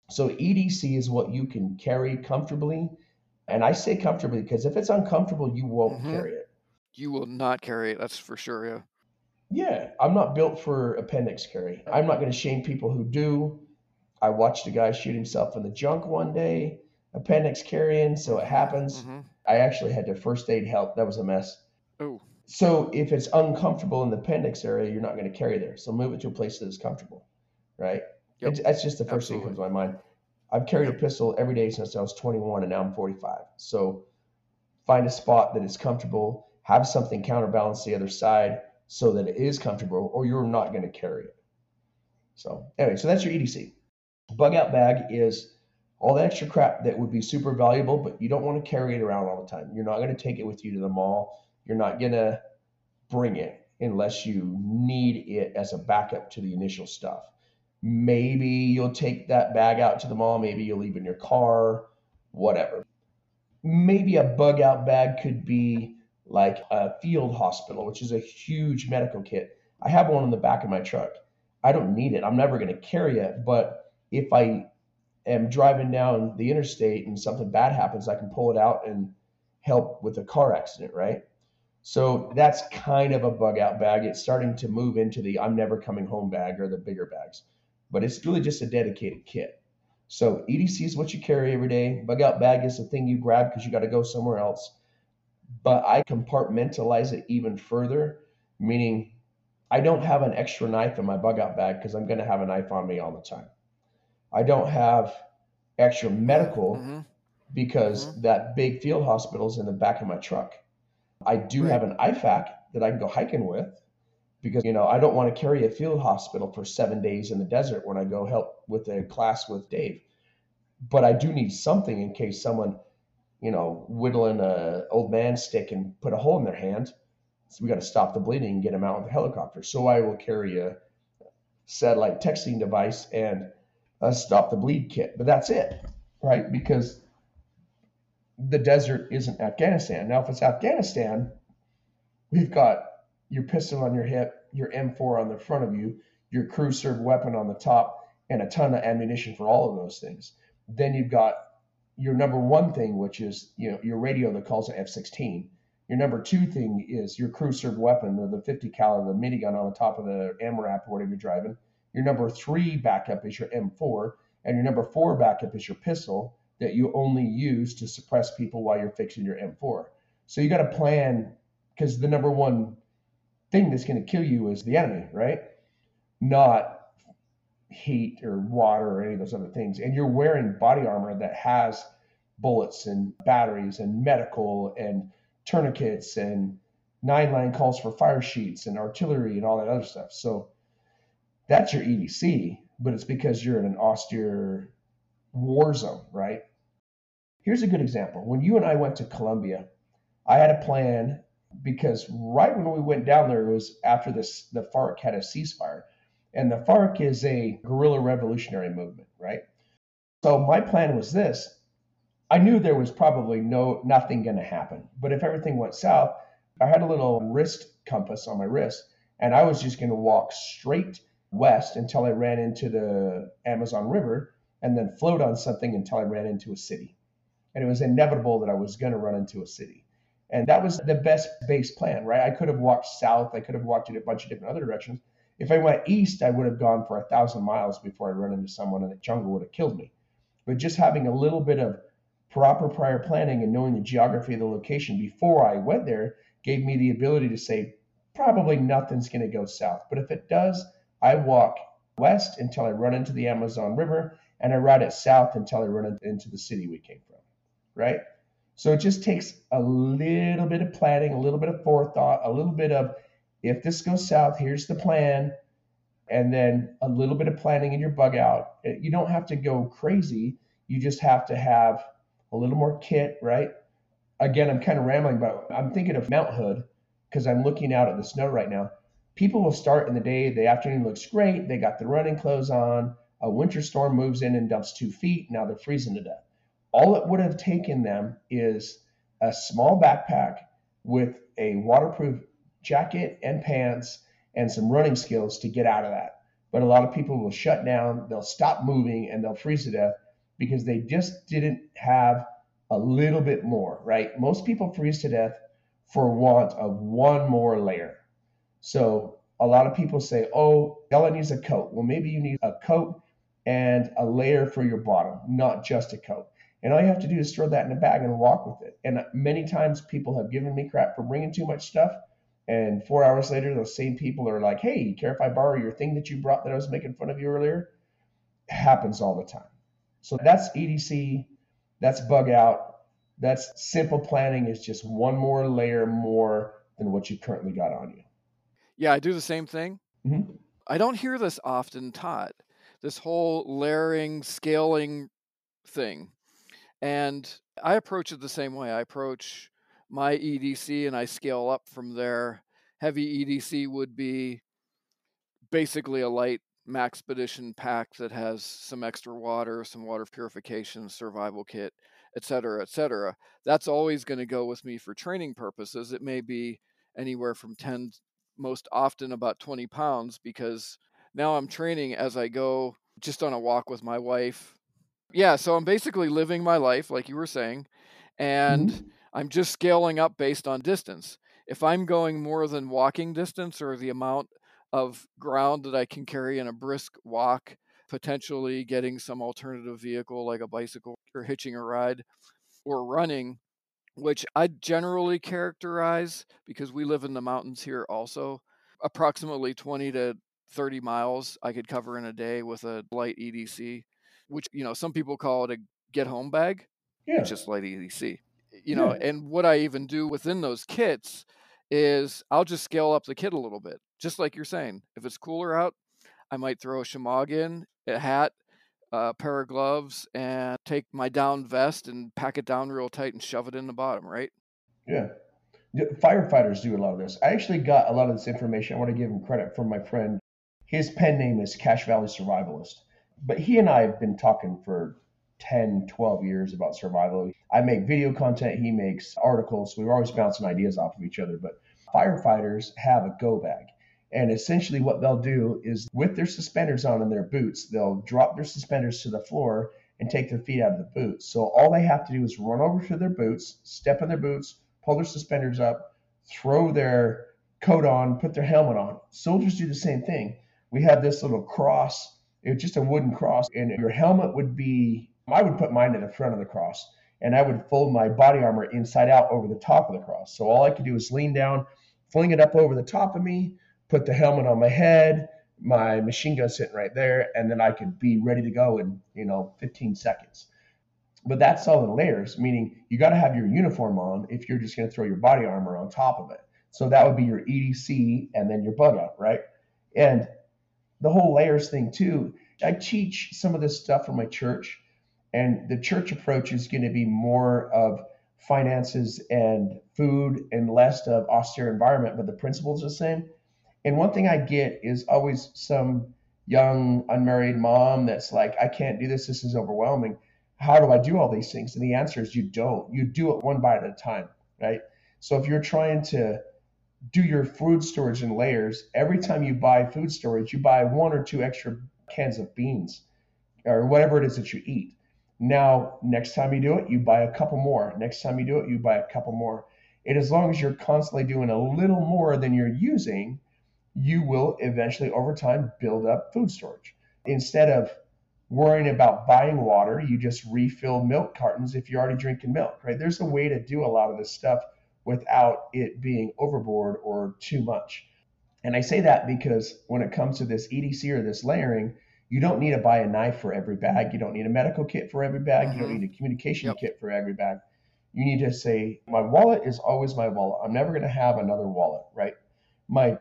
so EDC is what you can carry comfortably. And I say comfortably because if it's uncomfortable, you won't mm-hmm. carry it you will not carry it. That's for sure. Yeah. Yeah, I'm not built for appendix carry. I'm not going to shame people who do. I watched a guy shoot himself in the junk one day, appendix carrying, so it happens. Mm-hmm. I actually had to first aid help. That was a mess. Oh. So if it's uncomfortable in the appendix area, you're not going to carry there. So move it to a place that is comfortable, right? Yep. that's just the first Absolutely. thing that comes to my mind. I've carried yep. a pistol every day since I was 21, and now I'm 45. So find a spot that is comfortable have something counterbalance the other side so that it is comfortable or you're not going to carry it. So anyway, so that's your EDC. Bug out bag is all the extra crap that would be super valuable, but you don't want to carry it around all the time. You're not going to take it with you to the mall. You're not going to bring it unless you need it as a backup to the initial stuff. Maybe you'll take that bag out to the mall. Maybe you'll leave it in your car, whatever. Maybe a bug out bag could be like a field hospital, which is a huge medical kit. I have one in the back of my truck. I don't need it. I'm never going to carry it. But if I am driving down the interstate and something bad happens, I can pull it out and help with a car accident, right? So that's kind of a bug out bag. It's starting to move into the I'm never coming home bag or the bigger bags, but it's really just a dedicated kit. So EDC is what you carry every day. Bug out bag is the thing you grab because you got to go somewhere else but I compartmentalize it even further, meaning I don't have an extra knife in my bug out bag because I'm going to have a knife on me all the time. I don't have extra medical mm-hmm. because mm-hmm. that big field hospital is in the back of my truck. I do right. have an IFAK that I can go hiking with because you know I don't want to carry a field hospital for seven days in the desert when I go help with a class with Dave. But I do need something in case someone you know, whittling a old man stick and put a hole in their hand. So we got to stop the bleeding and get them out with a helicopter. So I will carry a satellite texting device and a stop the bleed kit. But that's it, right? Because the desert isn't Afghanistan. Now, if it's Afghanistan, we've got your pistol on your hip, your M4 on the front of you, your crew serve weapon on the top, and a ton of ammunition for all of those things. Then you've got your number one thing, which is you know your radio that calls it F-16. Your number two thing is your crew serve weapon, the 50 caliber, the minigun on the top of the MRAP or whatever you're driving. Your number three backup is your M4, and your number four backup is your pistol that you only use to suppress people while you're fixing your M4. So you got to plan because the number one thing that's going to kill you is the enemy, right? Not heat or water or any of those other things. And you're wearing body armor that has bullets and batteries and medical and tourniquets and nine line calls for fire sheets and artillery and all that other stuff. So that's your EDC, but it's because you're in an austere war zone, right? Here's a good example. When you and I went to Colombia, I had a plan because right when we went down there, it was after this the FARC had a ceasefire. And the FARC is a guerrilla revolutionary movement, right? So my plan was this. I knew there was probably no nothing going to happen, but if everything went south, I had a little wrist compass on my wrist, and I was just going to walk straight west until I ran into the Amazon River, and then float on something until I ran into a city. And it was inevitable that I was going to run into a city. And that was the best base plan, right? I could have walked south, I could have walked in a bunch of different other directions, if I went east, I would have gone for a thousand miles before I run into someone and the jungle would have killed me. But just having a little bit of proper prior planning and knowing the geography of the location before I went there gave me the ability to say, probably nothing's going to go south. But if it does, I walk west until I run into the Amazon River and I ride it south until I run into the city we came from. Right? So it just takes a little bit of planning, a little bit of forethought, a little bit of if this goes south, here's the plan, and then a little bit of planning in your bug out. Uh, you don't have to go crazy. You just have to have a little more kit, right? Again, I'm kind of rambling, but I'm thinking of Mount Hood because I'm looking out at the snow right now. People will start in the day, the afternoon looks great. They got the running clothes on. A winter storm moves in and dumps two feet. Now they're freezing to death. All it would have taken them is a small backpack with a waterproof jacket and pants and some running skills to get out of that. But a lot of people will shut down, they'll stop moving, and they'll freeze to death because they just didn't have a little bit more, right? Most people freeze to death for want of one more layer. So a lot of people say, oh, Ella needs a coat. Well, maybe you need a coat and a layer for your bottom, not just a coat. And all you have to do is throw that in a bag and walk with it. And many times people have given me crap for bringing too much stuff. And four hours later, those same people are like, hey, care if I borrow your thing that you brought that I was making fun of you earlier? It happens all the time. So that's EDC, that's bug out, that's simple planning is just one more layer more than what you currently got on you. Yeah, I do the same thing. Mm-hmm. I don't hear this often taught, this whole layering, scaling thing. And I approach it the same way. I approach my EDC and I scale up from there. Heavy EDC would be basically a light Maxpedition pack that has some extra water, some water purification, survival kit, etc., etc. That's always going to go with me for training purposes. It may be anywhere from 10, most often about 20 pounds, because now I'm training as I go just on a walk with my wife. Yeah, so I'm basically living my life, like you were saying, and mm-hmm. I'm just scaling up based on distance. If I'm going more than walking distance or the amount of ground that I can carry in a brisk walk, potentially getting some alternative vehicle like a bicycle or hitching a ride or running, which I generally characterize because we live in the mountains here also, approximately 20 to 30 miles I could cover in a day with a light EDC, which, you know, some people call it a get home bag. Yeah. It's just light EDC you know, yeah. and what I even do within those kits is I'll just scale up the kit a little bit, just like you're saying. If it's cooler out, I might throw a shemagh in, a hat, a pair of gloves, and take my down vest and pack it down real tight and shove it in the bottom, right? Yeah. Firefighters do a lot of this. I actually got a lot of this information. I want to give him credit from my friend. His pen name is Cache Valley Survivalist. But he and I have been talking for 10, 12 years about survival. I make video content, he makes articles. We are always bouncing ideas off of each other. But firefighters have a go bag. And essentially, what they'll do is with their suspenders on and their boots, they'll drop their suspenders to the floor and take their feet out of the boots. So all they have to do is run over to their boots, step in their boots, pull their suspenders up, throw their coat on, put their helmet on. Soldiers do the same thing. We have this little cross, it's just a wooden cross, and your helmet would be, I would put mine at the front of the cross, and I would fold my body armor inside out over the top of the cross. So all I could do is lean down, fling it up over the top of me, put the helmet on my head, my machine gun sitting right there, and then I could be ready to go in, you know, 15 seconds. But that's all in layers, meaning you got to have your uniform on if you're just going to throw your body armor on top of it. So that would be your EDC and then your bug out, right? And the whole layers thing too. I teach some of this stuff from my church, and the church approach is going to be more of finances and food and less of austere environment, but the principles are the same. And one thing I get is always some young unmarried mom that's like, I can't do this. This is overwhelming. How do I do all these things? And the answer is you don't. You do it one bite at a time, right? So if you're trying to do your food storage in layers, every time you buy food storage, you buy one or two extra cans of beans or whatever it is that you eat. Now, next time you do it, you buy a couple more. Next time you do it, you buy a couple more. And as long as you're constantly doing a little more than you're using, you will eventually, over time, build up food storage. Instead of worrying about buying water, you just refill milk cartons if you're already drinking milk, right? There's a way to do a lot of this stuff without it being overboard or too much. And I say that because when it comes to this EDC or this layering, you don't need to buy a knife for every bag. You don't need a medical kit for every bag. Mm-hmm. You don't mm-hmm. need a communication yep. kit for every bag. You need to say, my wallet is always my wallet. I'm never going to have another wallet, right? My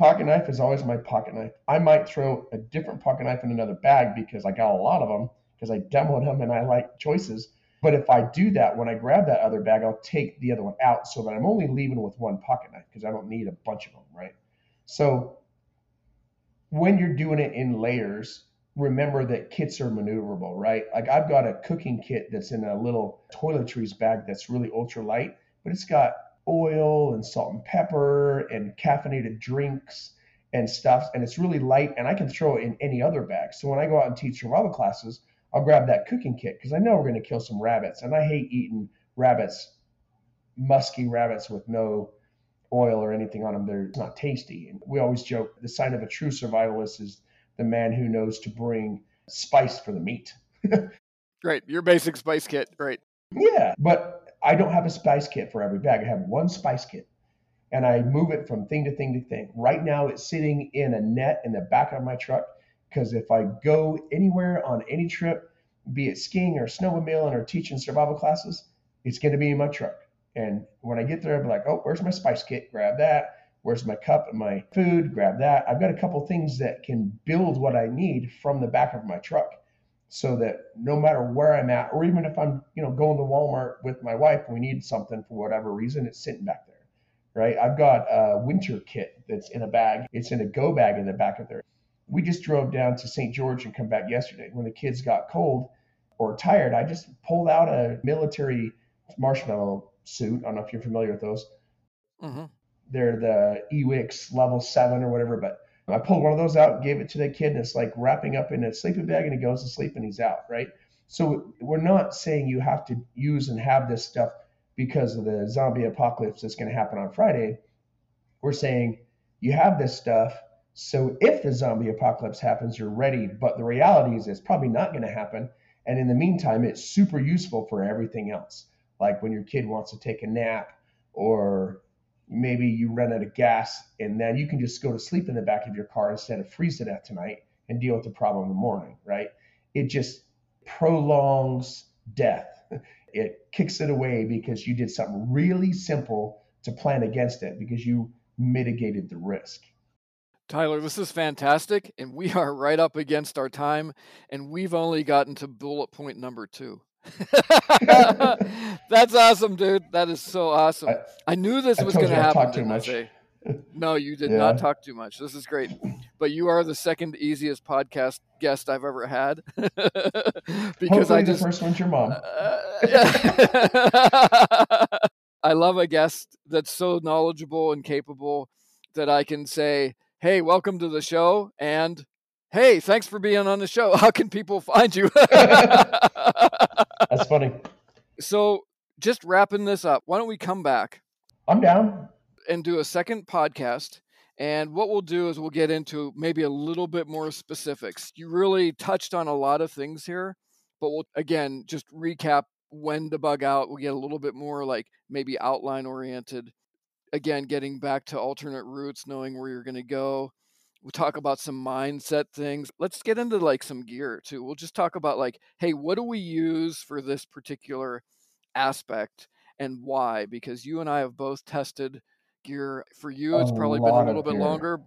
pocket knife is always my pocket knife. I might throw a different pocket knife in another bag because I got a lot of them because I demoed them and I like choices. But if I do that, when I grab that other bag, I'll take the other one out so that I'm only leaving with one pocket knife because I don't need a bunch of them, right? So when you're doing it in layers, remember that kits are maneuverable, right? Like I've got a cooking kit that's in a little toiletries bag that's really ultra light, but it's got oil and salt and pepper and caffeinated drinks and stuff. And it's really light and I can throw it in any other bag. So when I go out and teach survival classes, I'll grab that cooking kit because I know we're going to kill some rabbits. And I hate eating rabbits, musky rabbits with no oil or anything on them. They're not tasty. And we always joke the sign of a true survivalist is the man who knows to bring spice for the meat. Great. Your basic spice kit. Great. Yeah. But I don't have a spice kit for every bag. I have one spice kit and I move it from thing to thing to thing. Right now, it's sitting in a net in the back of my truck because if I go anywhere on any trip, be it skiing or snowmobiling or teaching survival classes, it's going to be in my truck. And when I get there, I'll be like, oh, where's my spice kit? Grab that. Where's my cup and my food? Grab that. I've got a couple things that can build what I need from the back of my truck so that no matter where I'm at, or even if I'm, you know, going to Walmart with my wife, we need something for whatever reason, it's sitting back there, right? I've got a winter kit that's in a bag. It's in a go bag in the back of there. We just drove down to St. George and come back yesterday. When the kids got cold or tired, I just pulled out a military marshmallow suit. I don't know if you're familiar with those. Mm-hmm. They're the ECWCS level seven or whatever, but I pulled one of those out, gave it to the kid, and it's like wrapping up in a sleeping bag, and he goes to sleep and he's out, right? So we're not saying you have to use and have this stuff because of the zombie apocalypse that's going to happen on Friday. We're saying you have this stuff so if the zombie apocalypse happens, you're ready. But the reality is it's probably not going to happen. And in the meantime, it's super useful for everything else. Like when your kid wants to take a nap or maybe you run out of gas and then you can just go to sleep in the back of your car instead of freeze to death tonight and deal with the problem in the morning, right? It just prolongs death. It kicks it away because you did something really simple to plan against it because you mitigated the risk. Tyler, this is fantastic. And we are right up against our time. And we've only gotten to bullet point number two. That's awesome, dude. That is so awesome. I, I knew this I was going to happen. Too much. No, you did yeah. not talk too much. This is great. But you are the second easiest podcast guest I've ever had. because Hopefully I just the first one's your mom. I love a guest that's so knowledgeable and capable that I can say, "Hey, welcome to the show," and Hey, thanks for being on the show. How can people find you? That's funny. So, just wrapping this up, why don't we come back? I'm down. And do a second podcast. And what we'll do is we'll get into maybe a little bit more specifics. You really touched on a lot of things here, but we'll again just recap when to bug out. We'll get a little bit more like maybe outline oriented. Again, getting back to alternate routes, knowing where you're going to go. We'll talk about some mindset things. Let's get into like some gear too. We'll just talk about like, hey, what do we use for this particular aspect and why? Because you and I have both tested gear. For you, it's A probably been a little bit gear. longer,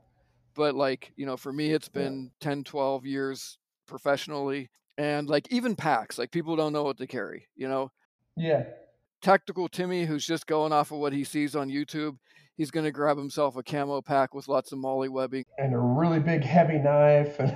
but like, you know, for me, it's been 10 12 years professionally. And like even packs, like people don't know what to carry, you know? Yeah. Tactical Timmy, who's just going off of what he sees on YouTube, he's going to grab himself a camo pack with lots of MOLLE webbing, And a really big heavy knife. And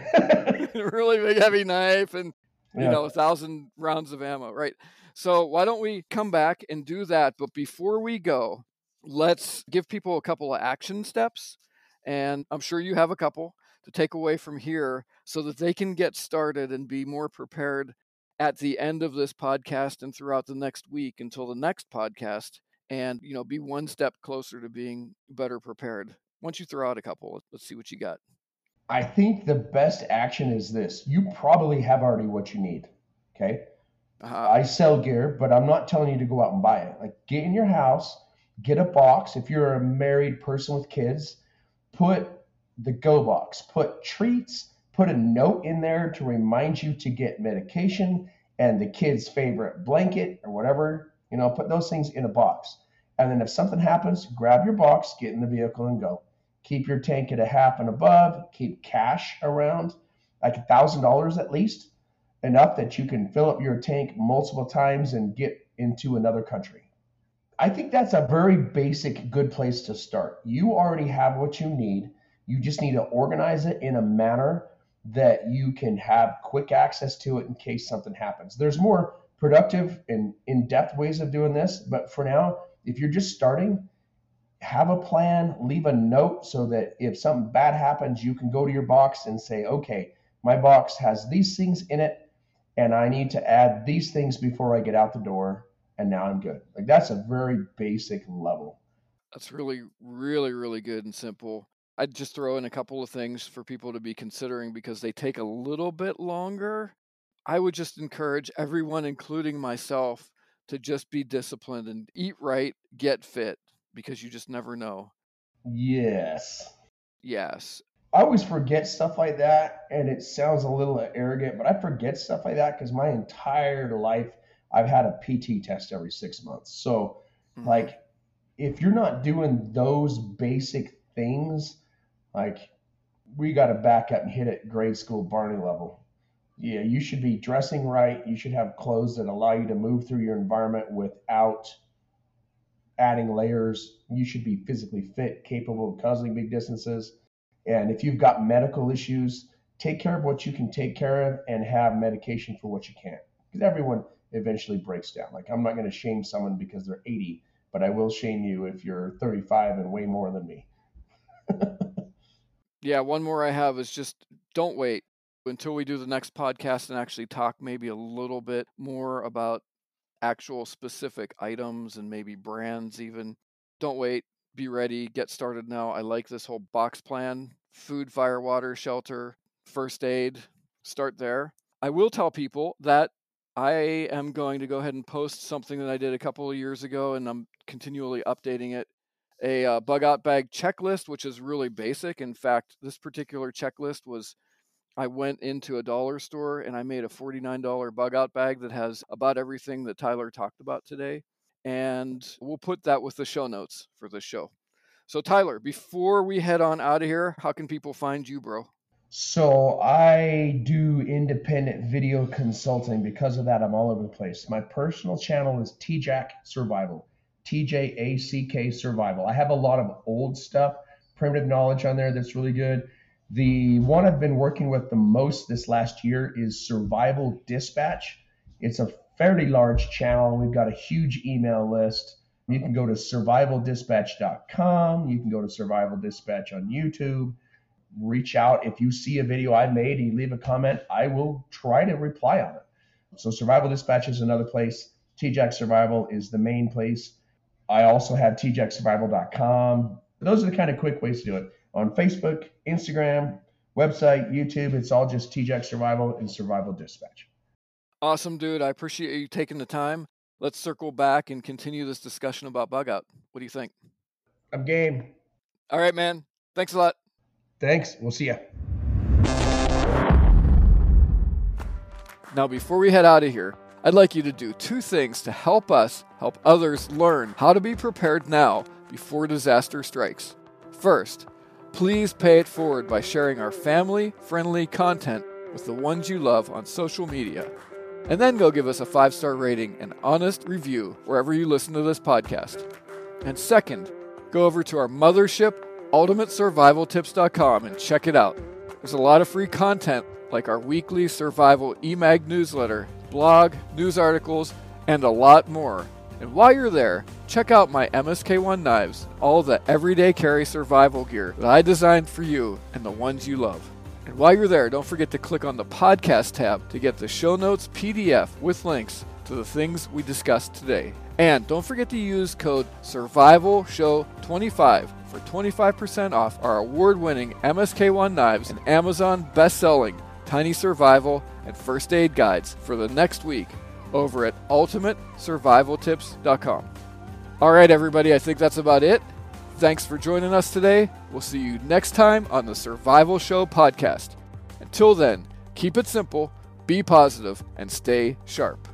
a really big heavy knife, and you Yeah. know, a thousand rounds of ammo, right? So why don't we come back and do that? But before we go, let's give people a couple of action steps. And I'm sure you have a couple to take away from here so that they can get started and be more prepared at the end of this podcast and throughout the next week until the next podcast and you know be one step closer to being better prepared once you throw out a couple let's see what you got I think the best action is this. You probably have already what you need. Okay. uh, I sell gear, but I'm not telling you to go out and buy it. Like, get in your house, get a box. If you're a married person with kids, put the go box, put treats, put a note in there to remind you to get medication and the kid's favorite blanket or whatever. You know, put those things in a box. And then if something happens, grab your box, get in the vehicle, and go. Keep your tank at a half and above. Keep cash around, like a thousand dollars at least enough that you can fill up your tank multiple times and get into another country. I think that's a very basic, good place to start. You already have what you need. You just need to organize it in a manner that you can have quick access to it in case something happens. There's more productive and in depth ways of doing this, but for now, if you're just starting, have a plan, leave a note so that if something bad happens, you can go to your box and say, okay, my box has these things in it, and I need to add these things before I get out the door, and now I'm good. Like that's a very basic level. That's really, really, really good and simple. I'd just throw in a couple of things for people to be considering because they take a little bit longer. I would just encourage everyone, including myself, to just be disciplined and eat right, get fit, because you just never know. Yes. Yes. I always forget stuff like that, and it sounds a little arrogant, but I forget stuff like that because my entire life I've had a PT test every six months. So, Mhm. like, if you're not doing those basic things, like, we got to back up and hit it grade school Barney level. Yeah, you should be dressing right. You should have clothes that allow you to move through your environment without adding layers. You should be physically fit, capable of causing big distances. And if you've got medical issues, take care of what you can take care of and have medication for what you can't. Because everyone eventually breaks down. Like, I'm not going to shame someone because they're 80, but I will shame you if you're 35 and way more than me. Yeah, one more I have is just don't wait until we do the next podcast and actually talk maybe a little bit more about actual specific items and maybe brands even. Don't wait, be ready, get started now. I like this whole box plan, food, fire, water, shelter, first aid, start there. I will tell people that I am going to go ahead and post something that I did a couple of years ago and I'm continually updating it a uh, bug out bag checklist, which is really basic. In fact, this particular checklist was I went into a dollar store and I made a $49 bug out bag that has about everything that Tyler talked about today. And we'll put that with the show notes for this show. So, Tyler, before we head on out of here, how can people find you, bro? So I do independent video consulting. Because of that, I'm all over the place. My personal channel is TJack Survival, TJACK Survival. I have a lot of old stuff, primitive knowledge on there that's really good. The one I've been working with the most this last year is Survival Dispatch. It's a fairly large channel. We've got a huge email list. You can go to survivaldispatch.com. You can go to Survival Dispatch on YouTube reach out. If you see a video I made and you leave a comment, I will try to reply on it. So Survival Dispatch is another place. TJack Survival is the main place. I also have tjacksurvival.com. Those are the kind of quick ways to do it. On Facebook, Instagram, website, YouTube, it's all just TJack Survival and Survival Dispatch. Awesome, dude. I appreciate you taking the time. Let's circle back and continue this discussion about bug out. What do you think? I'm game. All right, man. Thanks a lot. Thanks. We'll see you. Now, before we head out of here, I'd like you to do two things to help us help others learn how to be prepared now before disaster strikes. First, please pay it forward by sharing our family friendly content with the ones you love on social media. And then go give us a five star rating and honest review wherever you listen to this podcast. And second, go over to our mothership, ultimatesurvivaltips.com, and check it out. There's a lot of free content like our weekly survival emag newsletter, blog, news articles, and a lot more. And while you're there, check out my MSK1 knives, all the everyday carry survival gear that I designed for you and the ones you love. And while you're there, don't forget to click on the podcast tab to get the show notes PDF with links to the things we discussed today. And don't forget to use code SURVIVALSHOW25 for 25% off our award winning MSK1 knives and Amazon best selling Tiny Survival and First Aid guides for the next week over at ultimatesurvivaltips.com. All right, everybody, I think that's about it. Thanks for joining us today. We'll see you next time on the Survival Show podcast. Until then, keep it simple, be positive, and stay sharp.